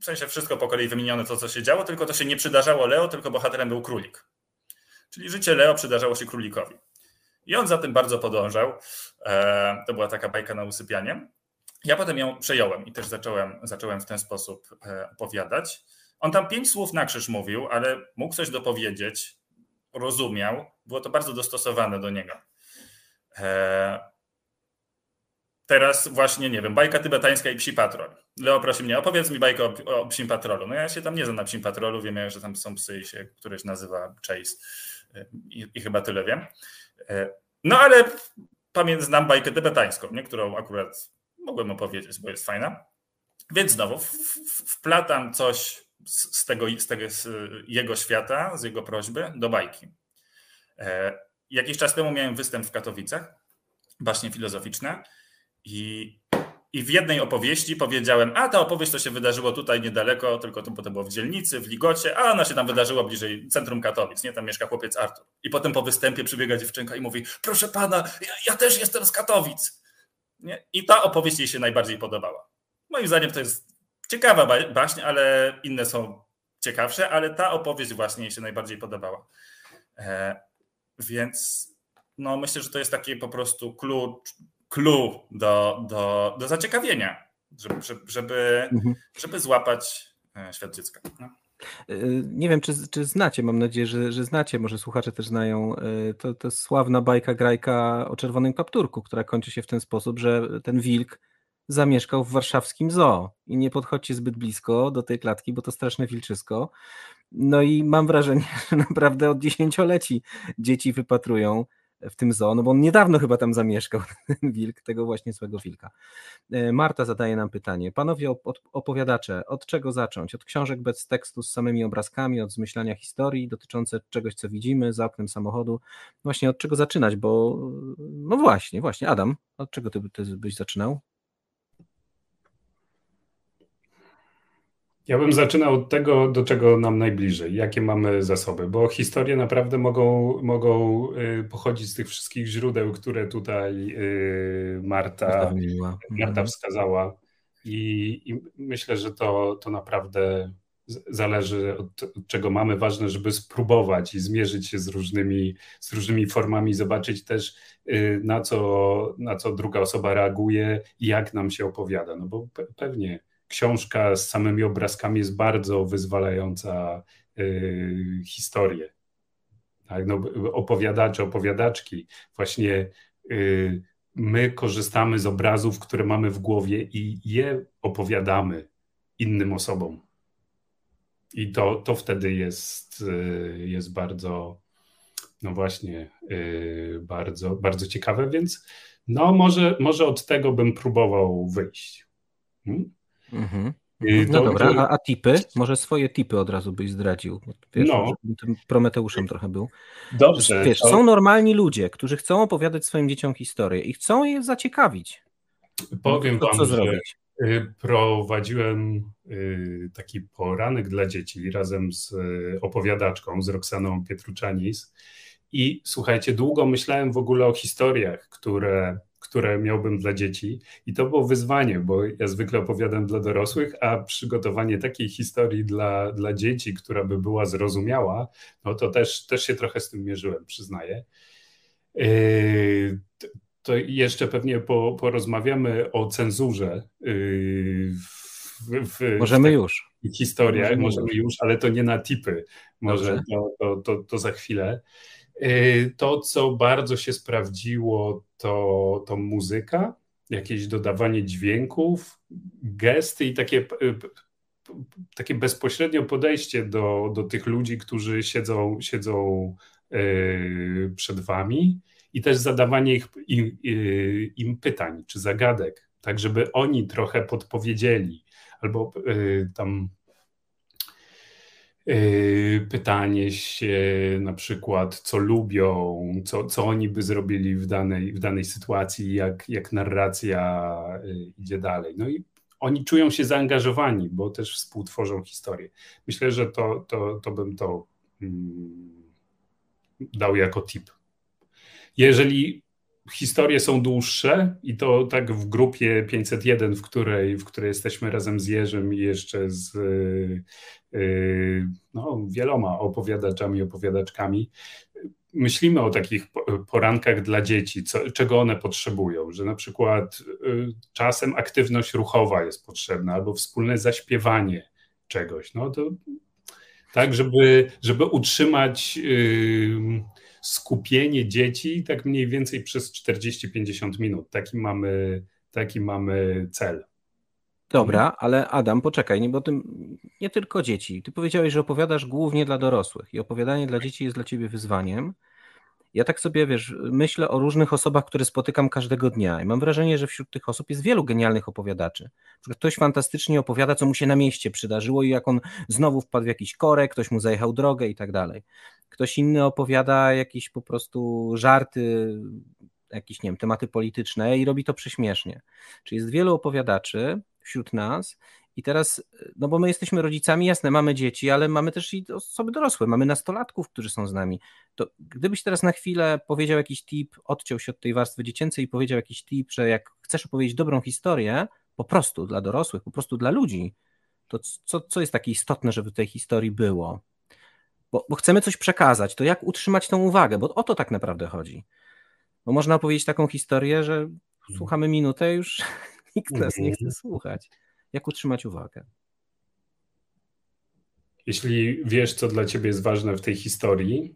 W sensie wszystko po kolei wymienione to, co się działo, tylko to się nie przydarzało Leo, tylko bohaterem był królik. Czyli życie Leo przydarzało się królikowi. I on za tym bardzo podążał. E, to była taka bajka na usypianie. Ja potem ją przejąłem i też zacząłem, zacząłem w ten sposób e, opowiadać. On tam pięć słów na krzyż mówił, ale mógł coś dopowiedzieć, rozumiał, było to bardzo dostosowane do niego. E, teraz właśnie, nie wiem, bajka tybetańska i psi patrol. Leo prosi mnie, opowiedz mi bajkę o, o psim patrolu. No ja się tam nie znam na psim patrolu, wiem, że tam są psy i się któreś nazywa Chase i, i chyba tyle wiem. E, no ale pamiętam, znam bajkę tybetańską, nie? którą akurat mogłem opowiedzieć, bo jest fajna. Więc znowu wplatam coś z tego, z tego z jego świata, z jego prośby do bajki. E, jakiś czas temu miałem występ w Katowicach, właśnie filozoficzne i, i w jednej opowieści powiedziałem, a ta opowieść to się wydarzyło tutaj niedaleko, tylko to, to było w dzielnicy, w Ligocie, a ona się tam wydarzyła bliżej centrum Katowic, nie? Tam mieszka chłopiec Artur. I potem po występie przybiega dziewczynka i mówi, proszę pana, ja, ja też jestem z Katowic. Nie? I ta opowieść jej się najbardziej podobała. Moim zdaniem to jest ciekawa baśń, ale inne są ciekawsze, ale ta opowieść właśnie mi się najbardziej podobała. E, więc no myślę, że to jest taki po prostu klucz, clue do, do, do zaciekawienia, żeby, żeby, mhm. żeby złapać e, świat dziecka. No. E, nie wiem, czy, czy znacie, mam nadzieję, że, że znacie, może słuchacze też znają, to, to sławna bajka grajka o czerwonym kapturku, która kończy się w ten sposób, że ten wilk zamieszkał w warszawskim zoo i nie podchodźcie zbyt blisko do tej klatki, bo to straszne wilczysko. No i mam wrażenie, że naprawdę od dziesięcioleci dzieci wypatrują w tym zoo, no bo on niedawno chyba tam zamieszkał, ten wilk, tego właśnie złego wilka. E, Marta zadaje nam pytanie. Panowie opowiadacze, od czego zacząć? Od książek bez tekstu z samymi obrazkami, od zmyślania historii dotyczące czegoś, co widzimy za oknem samochodu. Właśnie od czego zaczynać, bo no właśnie, właśnie, Adam, od czego ty, ty byś zaczynał? Ja bym zaczynał od tego, do czego nam najbliżej, jakie mamy zasoby, bo historie naprawdę mogą, mogą y, pochodzić z tych wszystkich źródeł, które tutaj y, Marta, Marta mhm. wskazała. I, I, myślę, że to, to naprawdę zależy od, od, czego mamy. Ważne, żeby spróbować i zmierzyć się z różnymi, z różnymi formami, zobaczyć też, y, na co, na co druga osoba reaguje i jak nam się opowiada. No bo pewnie książka z samymi obrazkami jest bardzo wyzwalająca y, historię. Tak, no, opowiadacze, opowiadaczki, właśnie y, my korzystamy z obrazów, które mamy w głowie i je opowiadamy innym osobom. I to, to wtedy jest, y, jest bardzo, no właśnie, bardzo, bardzo ciekawe, więc no może, może od tego bym próbował wyjść. Hmm? Mhm. No dobra, a, a, tipy? Może swoje tipy od razu byś zdradził. Wiesz, no. tym Prometeuszem trochę był. Dobrze. Wiesz, to... są normalni ludzie, którzy chcą opowiadać swoim dzieciom historię i chcą je zaciekawić. Powiem to, wam, co zrobić. Y, prowadziłem y, taki poranek dla dzieci razem z y, opowiadaczką, z Roxaną Pietruczanis i słuchajcie, długo myślałem w ogóle o historiach, które które miałbym dla dzieci. I to było wyzwanie, bo ja zwykle opowiadam dla dorosłych, a przygotowanie takiej historii dla, dla dzieci, która by była zrozumiała, no to też, też się trochę z tym mierzyłem, przyznaję. Yy, to jeszcze pewnie po, porozmawiamy o cenzurze. Yy, w, w, możemy w już. Historiach, możemy, możemy już. już, ale to nie na tipy. Może to, to, to, to za chwilę. Y, to, co bardzo się sprawdziło, to, to muzyka, jakieś dodawanie dźwięków, gesty i takie, y, takie bezpośrednie podejście do, do tych ludzi, którzy siedzą, siedzą y, przed wami i też zadawanie ich, im, im pytań czy zagadek, tak żeby oni trochę podpowiedzieli albo tam pytanie się na przykład, co lubią, co, co oni by zrobili w danej, w danej sytuacji, jak, jak narracja yy, idzie dalej. No i oni czują się zaangażowani, bo też współtworzą historię. Myślę, że to, to, to bym to mm, dał jako tip. Jeżeli historie są dłuższe i to tak w grupie 501, w której, w której jesteśmy razem z Jerzym i jeszcze z yy, no, wieloma opowiadaczami, opowiadaczkami, myślimy o takich porankach dla dzieci, co, czego one potrzebują, że na przykład yy, czasem aktywność ruchowa jest potrzebna albo wspólne zaśpiewanie czegoś. No to tak, żeby, żeby utrzymać yy, skupienie dzieci tak mniej więcej przez 40-50 minut. Taki mamy, taki mamy cel. Dobra, ale Adam, poczekaj, nie, bo tym nie tylko dzieci. Ty powiedziałeś, że opowiadasz głównie dla dorosłych i opowiadanie dla dzieci jest dla ciebie wyzwaniem. Ja tak sobie, wiesz, myślę o różnych osobach, które spotykam każdego dnia i mam wrażenie, że wśród tych osób jest wielu genialnych opowiadaczy. Ktoś fantastycznie opowiada, co mu się na mieście przydarzyło i jak on znowu wpadł w jakiś korek, ktoś mu zajechał drogę i tak dalej. Ktoś inny opowiada jakieś po prostu żarty, jakieś, nie wiem, tematy polityczne i robi to prześmiesznie. Czyli jest wielu opowiadaczy wśród nas i teraz, no bo my jesteśmy rodzicami, jasne, mamy dzieci, ale mamy też i osoby dorosłe, mamy nastolatków, którzy są z nami. To gdybyś teraz na chwilę powiedział jakiś tip, odciął się od tej warstwy dziecięcej i powiedział jakiś tip, że jak chcesz opowiedzieć dobrą historię, po prostu dla dorosłych, po prostu dla ludzi, To co, co jest takie istotne, żeby w tej historii było? Bo, bo chcemy coś przekazać, to jak utrzymać tą uwagę? Bo o to tak naprawdę chodzi. Bo można opowiedzieć taką historię, że słuchamy minutę, już nikt nas nie chce słuchać. Jak utrzymać uwagę? Jeśli wiesz, co dla ciebie jest ważne w tej historii,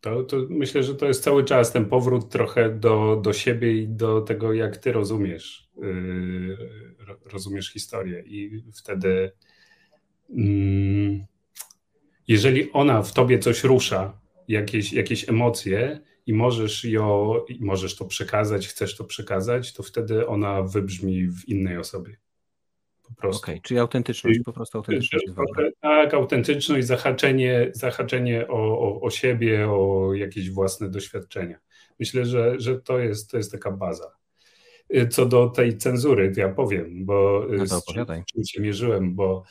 to, to myślę, że to jest cały czas ten powrót trochę do, do siebie i do tego, jak ty rozumiesz, yy, rozumiesz historię. I wtedy, yy, jeżeli ona w tobie coś rusza, jakieś, jakieś emocje, i możesz ją, i możesz to przekazać, chcesz to przekazać, to wtedy ona wybrzmi w innej osobie. Po prostu. Okej, okay, czyli autentyczność, po prostu autentyczność. Tak, autentyczność, zahaczenie, zahaczenie o, o, o siebie, o jakieś własne doświadczenia. Myślę, że, że to, jest, to jest taka baza. Co do tej cenzury, to ja powiem, bo no to z, czym, się mierzyłem, bo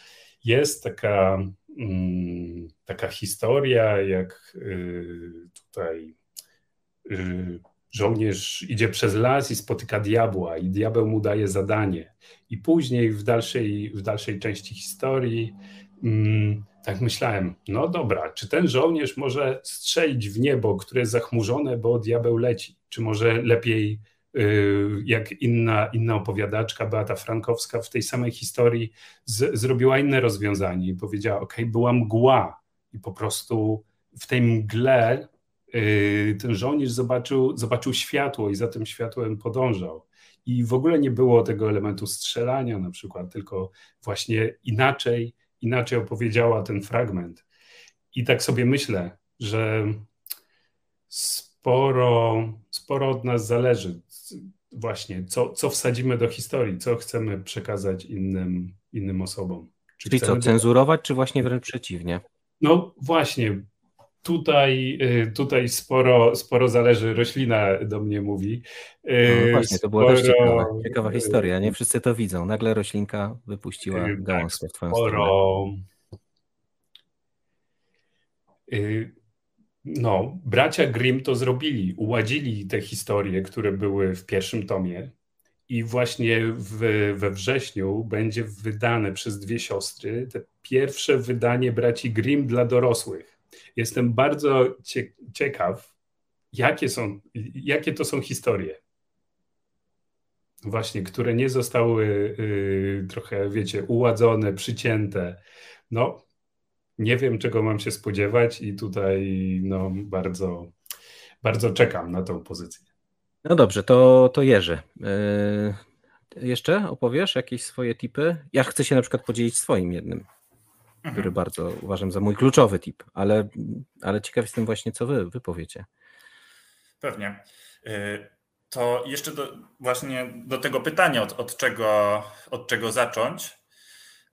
jest taka, mm, taka historia, jak y, tutaj y, żołnierz idzie przez las i spotyka diabła, i diabeł mu daje zadanie. I później w dalszej, w dalszej części historii mm, tak myślałem, no dobra, czy ten żołnierz może strzelić w niebo, które jest zachmurzone, bo diabeł leci? Czy może lepiej, y, jak inna, inna opowiadaczka, Beata Frankowska, w tej samej historii z, zrobiła inne rozwiązanie i powiedziała: OK, była mgła, i po prostu w tej mgle Yy, ten żołnierz zobaczył, zobaczył światło i za tym światłem podążał. I w ogóle nie było tego elementu strzelania na przykład, tylko właśnie inaczej, inaczej opowiedziała ten fragment. I tak sobie myślę, że sporo, sporo od nas zależy właśnie, co, co wsadzimy do historii, co chcemy przekazać innym, innym osobom. Czy Czyli co, cenzurować, czy właśnie wręcz przeciwnie? No właśnie, Tutaj, y, tutaj sporo, sporo zależy, roślina do mnie mówi. Y, no właśnie, to była sporo, też ciekawa, ciekawa historia. Nie wszyscy to widzą. Nagle roślinka wypuściła y, gałązkę tak, w twoją sporo, stronę. No, bracia Grimm to zrobili. Uładzili te historie, które były w pierwszym tomie. I właśnie w, we wrześniu będzie wydane przez dwie siostry te pierwsze wydanie braci Grimm dla dorosłych. Jestem bardzo ciekaw, jakie, są, jakie to są historie. Właśnie, które nie zostały y, trochę, wiecie, uładzone, przycięte. No, nie wiem, czego mam się spodziewać, i tutaj no, bardzo, bardzo czekam na tą pozycję. No dobrze, to, to Jerzy. Yy, jeszcze opowiesz jakieś swoje tipy? Ja chcę się na przykład podzielić swoim jednym mhm. który bardzo uważam za mój kluczowy tip, ale, ale ciekaw jestem właśnie, co wy, wy powiecie. Pewnie. Y, to jeszcze do, właśnie do tego pytania, od, od, czego, od czego zacząć.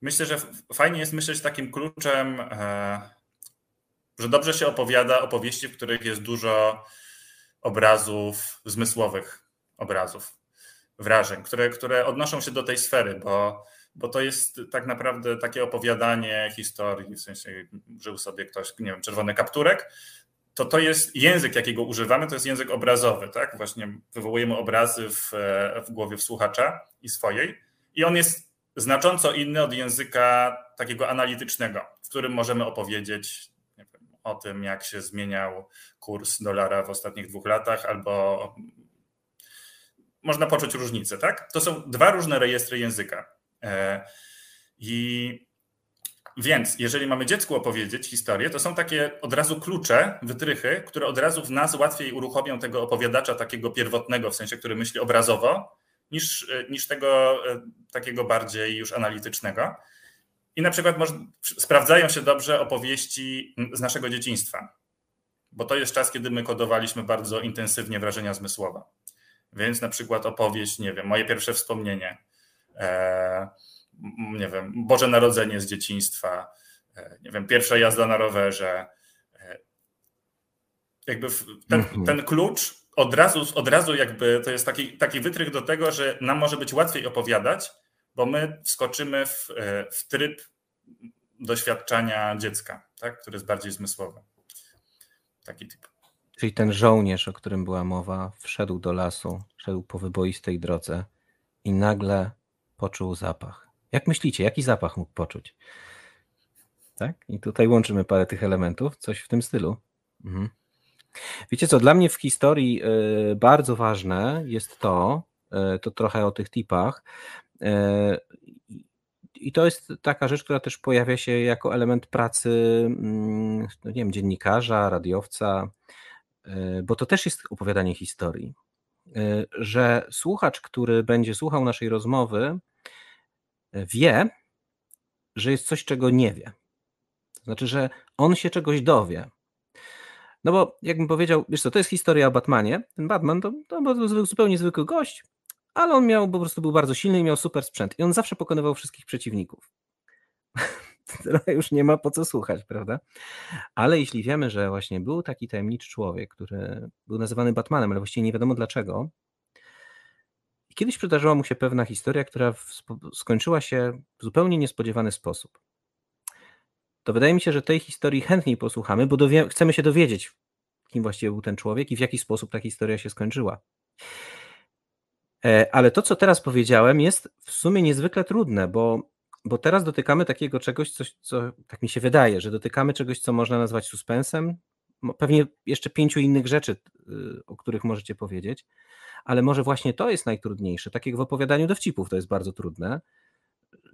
Myślę, że fajnie jest myśleć takim kluczem, e, że dobrze się opowiada opowieści, w których jest dużo obrazów, zmysłowych obrazów, wrażeń, które, które odnoszą się do tej sfery, bo bo to jest tak naprawdę takie opowiadanie historii, w sensie żył sobie ktoś, nie wiem, czerwony kapturek, to to jest język, jakiego używamy, to jest język obrazowy, tak? Właśnie wywołujemy obrazy w, w głowie w słuchacza i swojej i on jest znacząco inny od języka takiego analitycznego, w którym możemy opowiedzieć wiem, o tym, jak się zmieniał kurs dolara w ostatnich dwóch latach, albo można poczuć różnicę, tak? To są dwa różne rejestry języka. E, I więc, jeżeli mamy dziecku opowiedzieć historię, to są takie od razu klucze, wytrychy, które od razu w nas łatwiej uruchomią tego opowiadacza takiego pierwotnego, w sensie, który myśli obrazowo, niż, niż tego e, takiego bardziej już analitycznego. I na przykład może, sprawdzają się dobrze opowieści z naszego dzieciństwa, bo to jest czas, kiedy my kodowaliśmy bardzo intensywnie wrażenia zmysłowe. Więc na przykład opowieść, nie wiem, moje pierwsze wspomnienie, E, nie wiem, Boże Narodzenie z dzieciństwa, e, nie wiem, pierwsza jazda na rowerze. E, jakby ten, mhm. ten klucz od razu, od razu jakby to jest taki, taki wytrych do tego, że nam może być łatwiej opowiadać, bo my wskoczymy w, w tryb doświadczania dziecka, tak, który jest bardziej zmysłowy. Taki typ. Czyli ten żołnierz, o którym była mowa, wszedł do lasu, szedł po wyboistej drodze i nagle poczuł zapach. Jak myślicie, jaki zapach mógł poczuć? Tak? I tutaj łączymy parę tych elementów, coś w tym stylu. Mhm. Wiecie co, dla mnie w historii y, bardzo ważne jest to, y, to trochę o tych tipach, y, i to jest taka rzecz, która też pojawia się jako element pracy, mm, no nie wiem, dziennikarza, radiowca, bo to też jest opowiadanie historii. Że słuchacz, który będzie słuchał naszej rozmowy, wie, że jest coś, czego nie wie. To znaczy, że on się czegoś dowie. No bo jakbym powiedział, wiesz co, to jest historia o Batmanie. Ten Batman to, to był zupełnie zwykły gość, ale on miał po prostu był bardzo silny i miał super sprzęt. I on zawsze pokonywał wszystkich przeciwników. Trochę już nie ma po co słuchać, prawda? Ale jeśli wiemy, że właśnie był taki tajemniczy człowiek, który był nazywany Batmanem, ale właściwie nie wiadomo dlaczego, i kiedyś przydarzyła mu się pewna historia, która skończyła się w zupełnie niespodziewany sposób. To wydaje mi się, że tej historii chętniej posłuchamy, bo chcemy się dowiedzieć, kim właściwie był ten człowiek i w jaki sposób ta historia się skończyła. E, ale to, co teraz powiedziałem, jest w sumie niezwykle trudne, bo, bo teraz dotykamy takiego czegoś, coś, co tak mi się wydaje, że dotykamy czegoś, co można nazwać suspensem. Pewnie jeszcze pięciu innych rzeczy, y, o których możecie powiedzieć ale może właśnie to jest najtrudniejsze. Tak jak w opowiadaniu dowcipów to jest bardzo trudne,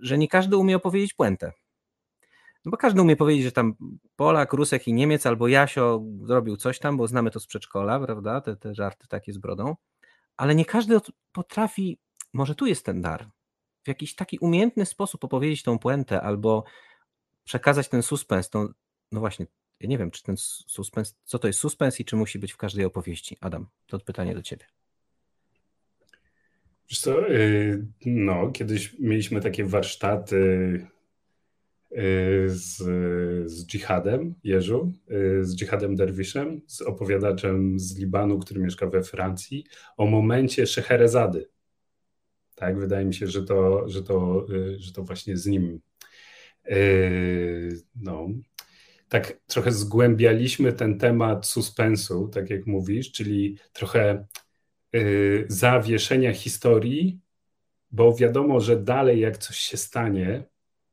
że nie każdy umie opowiedzieć puentę. No bo każdy umie powiedzieć, że tam Polak, Rusek i Niemiec albo Jasio zrobił coś tam, bo znamy to z przedszkola, prawda? Te, te żarty takie z brodą, ale nie każdy potrafi, może tu jest ten dar, w jakiś taki umiejętny sposób opowiedzieć tą puentę albo przekazać ten suspens, tą, no właśnie, ja nie wiem, czy ten suspens, co to jest suspens i czy musi być w każdej opowieści. Adam, to pytanie do ciebie. Wiesz co, y, no, kiedyś mieliśmy takie warsztaty y, z, z dżihadem Jerzu, y, z dżihadem derwiszem, z opowiadaczem z Libanu, który mieszka we Francji, o momencie Szeherezady. Tak, wydaje mi się, że to, że to, że to właśnie z nim. No, tak trochę zgłębialiśmy ten temat suspensu, tak jak mówisz, czyli trochę Y, zawieszenia historii, bo wiadomo, że dalej jak coś się stanie,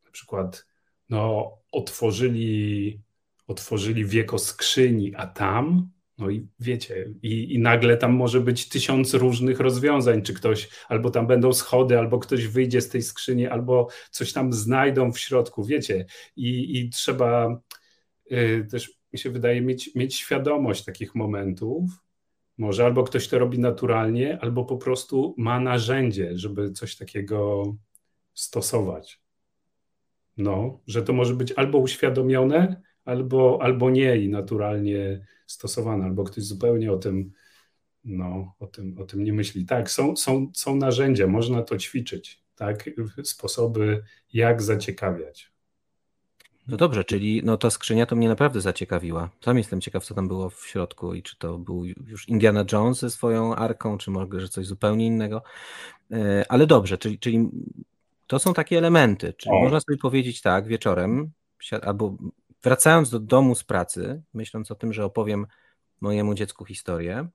na przykład no, otworzyli, otworzyli wieko skrzyni, a tam, no i wiecie, i, i nagle tam może być tysiąc różnych rozwiązań, czy ktoś, albo tam będą schody, albo ktoś wyjdzie z tej skrzyni, albo coś tam znajdą w środku, wiecie, i, i trzeba też, mi się wydaje, mieć, mieć świadomość takich momentów, może albo ktoś to robi naturalnie, albo po prostu ma narzędzie, żeby coś takiego stosować. No, że to może być albo uświadomione, albo, albo nie i naturalnie stosowane, albo ktoś zupełnie o tym, no, o tym, o tym nie myśli. Tak, są, są, są narzędzia, można to ćwiczyć, tak, sposoby, jak zaciekawiać. No dobrze, czyli no ta skrzynia to mnie naprawdę zaciekawiła. Sam jestem ciekaw, co tam było w środku i czy to był już Indiana Jones ze swoją arką, czy może że coś zupełnie innego. E, ale dobrze, czyli, czyli to są takie elementy. Czyli o. można sobie powiedzieć tak wieczorem, albo wracając do domu z pracy, myśląc o tym, że opowiem mojemu dziecku historię,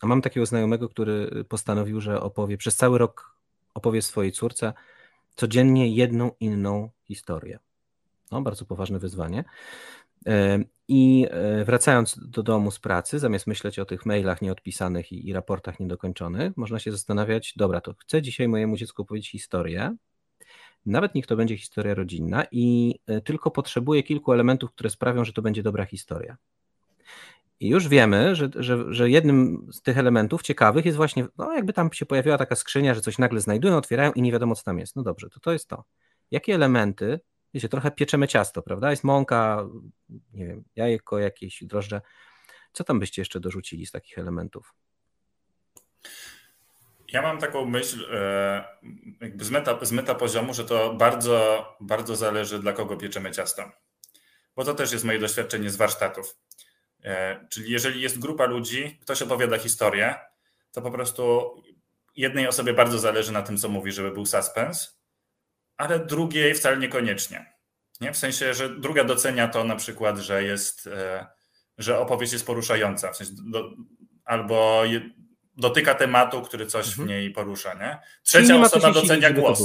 a mam takiego znajomego, który postanowił, że opowie przez cały rok opowie swojej córce codziennie jedną inną historię. No, bardzo poważne wyzwanie. E, I e, wracając do domu z pracy, zamiast myśleć o tych mailach nieodpisanych i, i raportach niedokończonych, można się zastanawiać, dobra, to chcę dzisiaj mojemu dziecku opowiedzieć historię, nawet niech to będzie historia rodzinna i e, tylko potrzebuję kilku elementów, które sprawią, że to będzie dobra historia. I już wiemy, że, że, że jednym z tych elementów ciekawych jest właśnie, no jakby tam się pojawiła taka skrzynia, że coś nagle znajdują, otwierają i nie wiadomo, co tam jest. No dobrze, to to jest to. Jakie elementy wiecie, trochę pieczemy ciasto, prawda? Jest mąka, nie wiem, jajko jakieś, drożdże. Co tam byście jeszcze dorzucili z takich elementów? Ja mam taką myśl e, jakby z meta, z meta poziomu, że to bardzo, bardzo zależy dla kogo pieczemy ciasto. Bo to też jest moje doświadczenie z warsztatów. E, czyli jeżeli jest grupa ludzi, ktoś opowiada historię, to po prostu jednej osobie bardzo zależy na tym, co mówi, żeby był suspens, ale drugiej wcale niekoniecznie. Nie? W sensie, że druga docenia to na przykład, że jest, e, że opowieść jest poruszająca, w sensie do, albo je, dotyka tematu, który coś mhm. w niej porusza. Nie? Trzecia osoba docenia głos.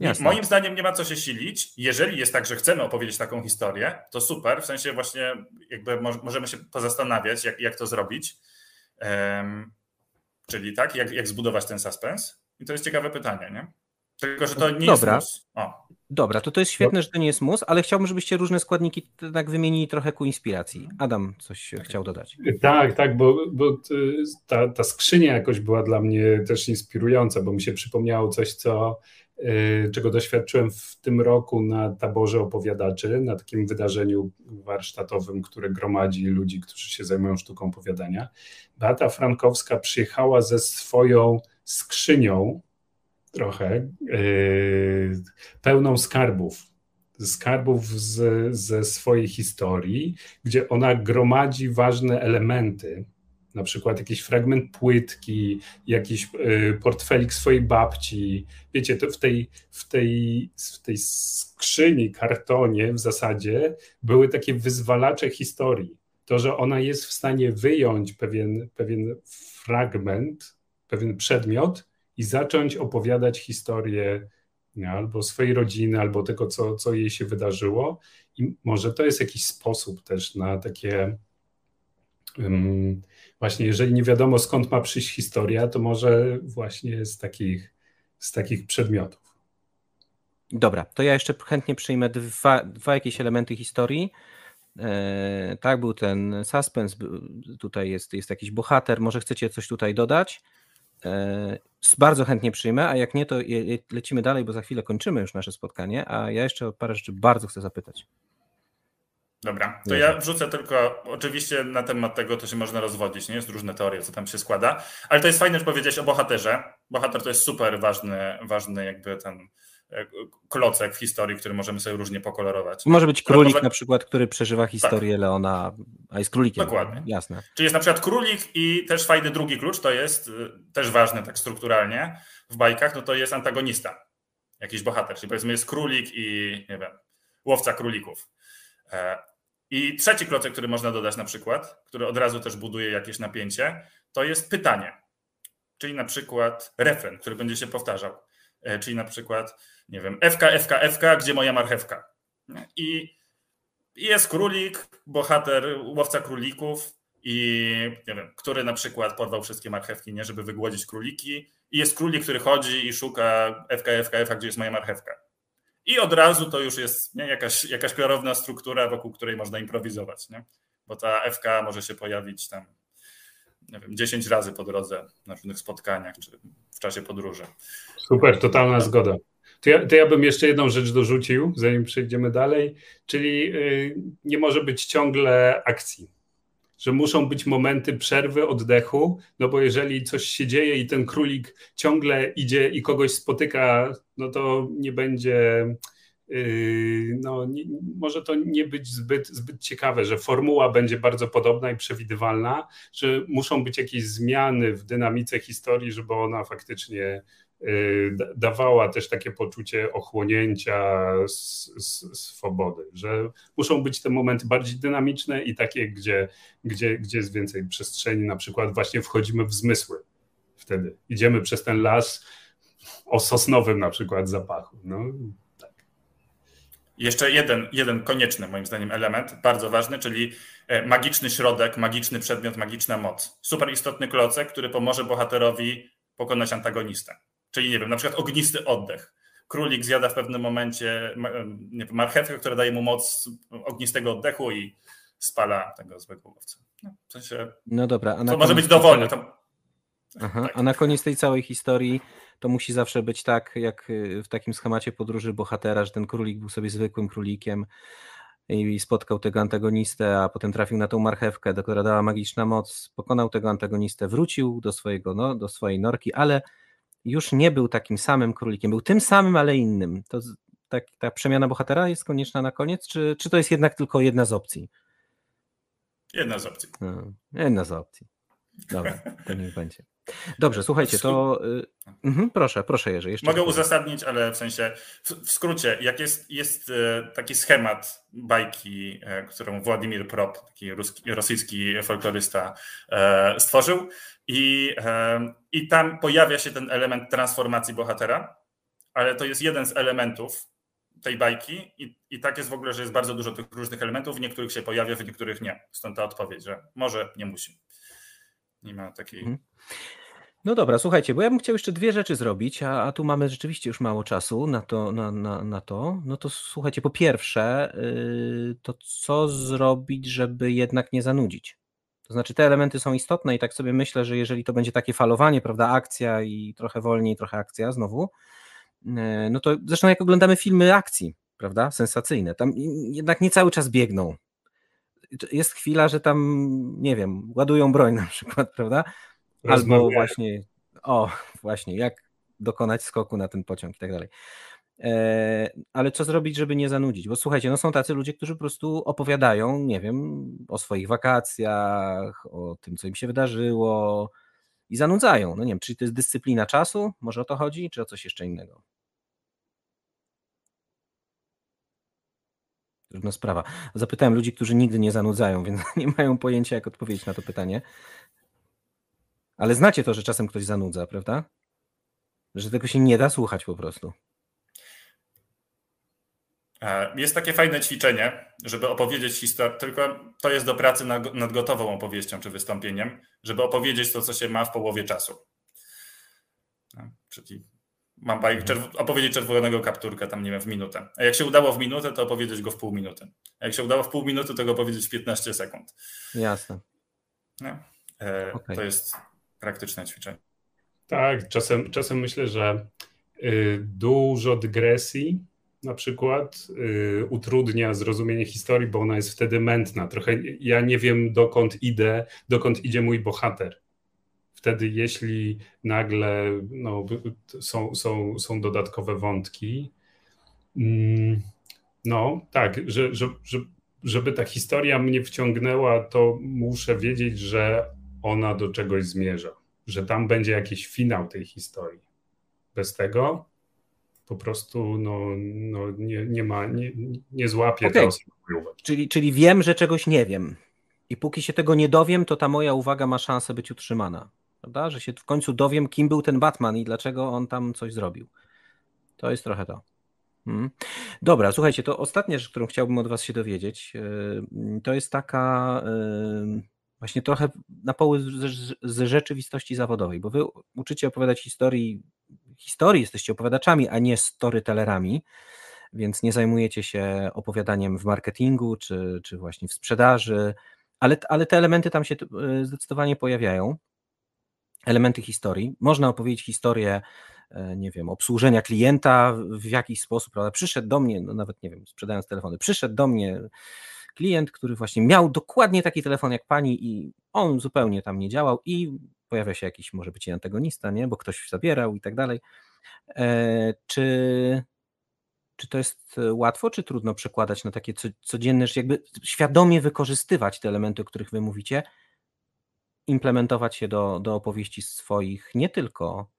Jasne. Moim zdaniem nie ma co się silić. Jeżeli jest tak, że chcemy opowiedzieć taką historię, to super. W sensie właśnie jakby możemy się pozastanawiać, jak, jak to zrobić. Um, czyli tak, jak, jak zbudować ten suspens. I to jest ciekawe pytanie, nie? Tylko, że to nie Dobra. jest mus. O. Dobra, to to jest świetne, że to nie jest mus, ale chciałbym, żebyście różne składniki tak wymienili trochę ku inspiracji. Adam coś chciał dodać. Tak, tak, bo, bo ta, ta skrzynia jakoś była dla mnie też inspirująca, bo mi się przypomniało coś, co y, czego doświadczyłem w tym roku na taborze opowiadaczy, na takim wydarzeniu warsztatowym, które gromadzi ludzi, którzy się zajmują sztuką opowiadania. Beata Frankowska przyjechała ze swoją skrzynią trochę, yy, pełną skarbów. Skarbów z, ze swojej historii, gdzie ona gromadzi ważne elementy, na przykład jakiś fragment płytki, jakiś yy, portfelik swojej babci. Wiecie, to w tej, w tej, w tej skrzyni, kartonie w zasadzie były takie wyzwalacze historii. To, że ona jest w stanie wyjąć pewien, pewien fragment, pewien przedmiot i zacząć opowiadać historię albo swojej rodziny, albo tego, co, co jej się wydarzyło. I może to jest jakiś sposób też na takie. Um, właśnie, jeżeli nie wiadomo skąd ma przyjść historia, to może właśnie z takich, z takich przedmiotów. Dobra, to ja jeszcze chętnie przyjmę dwa, dwa jakieś elementy historii. E, tak, był ten suspens, tutaj jest, jest jakiś bohater. Może chcecie coś tutaj dodać? E, bardzo chętnie przyjmę, a jak nie, to lecimy dalej, bo za chwilę kończymy już nasze spotkanie, a ja jeszcze o parę rzeczy bardzo chcę zapytać. Dobra, to ja wrzucę tylko, oczywiście na temat tego to się można rozwodzić, nie? Jest różne teorie, co tam się składa, ale to jest fajne, że powiedziałeś o bohaterze. Bohater to jest super ważny, ważny jakby ten klocek w historii, który możemy sobie różnie pokolorować. Może być królik poza... na przykład, który przeżywa historię tak. Leona, a jest królikiem. Dokładnie. Jasne. Czyli jest na przykład królik i też fajny drugi klucz, to jest y, też ważny tak strukturalnie w bajkach, no to jest antagonista, jakiś bohater, czyli powiedzmy jest królik i nie wiem, łowca królików. E, I trzeci klocek, który można dodać na przykład, który od razu też buduje jakieś napięcie, to jest pytanie, czyli na przykład refren, który będzie się powtarzał, e, czyli na przykład nie wiem, FK, FK, FK, gdzie moja marchewka? I jest królik, bohater, łowca królików i nie wiem, który na przykład porwał wszystkie marchewki, nie, żeby wygłodzić króliki i jest królik, który chodzi i szuka FK, FK, FK, gdzie jest moja marchewka. I od razu to już jest nie, jakaś, jakaś klarowna struktura, wokół której można improwizować, nie? bo ta FK może się pojawić tam nie wiem, 10 razy po drodze na różnych spotkaniach czy w czasie podróży. Super, totalna zgoda. To ja, to ja bym jeszcze jedną rzecz dorzucił, zanim przejdziemy dalej, czyli y, nie może być ciągle akcji. Że muszą być momenty przerwy, oddechu, no bo jeżeli coś się dzieje i ten królik ciągle idzie i kogoś spotyka, no to nie będzie, no, nie, może to nie być zbyt, zbyt ciekawe, że formuła będzie bardzo podobna i przewidywalna, że muszą być jakieś zmiany w dynamice historii, żeby ona faktycznie Y, dawała też takie poczucie ochłonięcia, swobody, że muszą być te momenty bardziej dynamiczne i takie, gdzie, gdzie, gdzie jest więcej przestrzeni, na przykład właśnie wchodzimy w zmysły wtedy. Idziemy przez ten las o sosnowym na przykład zapachu. No. Jeszcze jeden, jeden konieczny moim zdaniem element, bardzo ważny, czyli e, magiczny środek, magiczny przedmiot, magiczna moc. Super istotny klocek, który pomoże bohaterowi pokonać antagonistę. Czyli nie wiem, na przykład ognisty oddech. Królik zjada w pewnym momencie nie wiem, marchewkę, która daje mu moc ognistego oddechu i spala tego złego łowcę. No, w sensie, no dobra. to może być dowolne. To... Aha, tak. A na koniec tej całej historii to musi zawsze być tak, jak y, w takim schemacie podróży bohatera, że ten królik był sobie zwykłym królikiem i spotkał tego antagonistę, a potem trafił na tą marchewkę, która dała magiczna moc, pokonał tego antagonistę, wrócił do, swojego, no, do swojej norki, ale już nie był takim samym królikiem, był tym samym, ale innym. To tak, ta przemiana bohatera jest konieczna na koniec, czy, czy to jest jednak tylko jedna z opcji? Jedna z opcji. No, jedna z opcji. Dobra, to niech będzie. Dobrze, słuchajcie, to y, mhm, proszę, proszę Jerzy. Jeszcze Mogę uzasadnić, ale w sensie, w, w, skrócie, jak jest, jest y, taki schemat bajki, y, którą Władimir Prop, taki ruski, rosyjski folklorysta stworzył i, i tam pojawia się ten element transformacji bohatera, ale to jest jeden z elementów tej bajki i, i tak jest w ogóle, że jest bardzo dużo tych różnych elementów, w niektórych się pojawia, w niektórych nie. Stąd ta odpowiedź, że może nie musi. Nie ma takiej... Mhm. No dobra, słuchajcie, bo ja bym chciał jeszcze dwie rzeczy zrobić, a, a tu mamy rzeczywiście już mało czasu na to. Na, na, na to. No to słuchajcie, po pierwsze, yy, to co zrobić, żeby jednak nie zanudzić? To znaczy, te elementy są istotne i tak sobie myślę, że jeżeli to będzie takie falowanie, prawda, akcja i trochę wolniej, trochę akcja znowu, yy, no to zresztą jak oglądamy filmy akcji, prawda, sensacyjne, tam jednak nie cały czas biegną. Jest chwila, że tam, nie wiem, ładują broń na przykład, prawda? Albo właśnie, o, właśnie, jak dokonać skoku na ten pociąg i tak dalej. E, ale co zrobić, żeby nie zanudzić? Bo słuchajcie, no są tacy ludzie, którzy po prostu opowiadają, nie wiem, o swoich wakacjach, o tym, co im się wydarzyło i zanudzają. No nie wiem, czy to jest dyscyplina czasu? Może o to chodzi, czy o coś jeszcze innego? Trudna sprawa. Zapytałem ludzi, którzy nigdy nie zanudzają, więc nie mają pojęcia, jak odpowiedzieć na to pytanie. Ale znacie to, że czasem ktoś zanudza, prawda? Że tego się nie da słuchać po prostu. E, jest takie fajne ćwiczenie, żeby opowiedzieć historię, tylko to jest do pracy nad gotową opowieścią czy wystąpieniem, żeby opowiedzieć to, co się ma w połowie czasu. No, czyli mam bajk, mhm. czerw opowiedzieć czerwonego kapturka tam, nie wiem, w minutę. A jak się udało w minutę, to opowiedzieć go w pół minuty. A jak się udało w pół minuty, to go opowiedzieć w 15 sekund. Jasne. No. E, okay. To jest praktyczne ćwiczenie. Tak, czasem, czasem myślę, że y, dużo dygresji na przykład y, utrudnia zrozumienie historii, bo ona jest wtedy mętna. Trochę ja nie wiem, dokąd idę, dokąd idzie mój bohater. Wtedy, jeśli nagle no, są, są, są dodatkowe wątki, mm, no tak, że, że, że, żeby ta historia mnie wciągnęła, to muszę wiedzieć, że ona do czegoś zmierza, że tam będzie jakiś finał tej historii. Bez tego po prostu no, no nie, nie ma, nie, nie złapie okay. czyli, czyli wiem, że czegoś nie wiem. I póki się tego nie dowiem, to ta moja uwaga ma szansę być utrzymana. Prawda? Że się w końcu dowiem, kim był ten Batman i dlaczego on tam coś zrobił. To jest trochę to. Hmm. Dobra, słuchajcie, to ostatnia rzecz, którą chciałbym od Was się dowiedzieć, yy, to jest taka yy, właśnie trochę na poły z rzeczywistości zawodowej, bo wy uczycie opowiadać historii, historii jesteście opowiadaczami, a nie storytellerami, więc nie zajmujecie się opowiadaniem w marketingu czy, czy właśnie w sprzedaży, ale, ale te elementy tam się e, zdecydowanie pojawiają. Elementy historii. Można opowiedzieć historię, e, nie wiem, obsłużenia klienta w jakiś sposób, prawda? Przyszedł do mnie, no nawet nie wiem, sprzedając telefony, przyszedł do mnie klient, który właśnie miał dokładnie taki telefon jak pani i on zupełnie tam nie działał i pojawia się jakiś może być antagonista, nie? bo ktoś zabierał i tak dalej. E, czy, czy to jest łatwo, czy trudno przekładać na takie codzienne, jakby świadomie wykorzystywać te elementy, o których wy mówicie, implementować je do, do opowieści swoich, nie tylko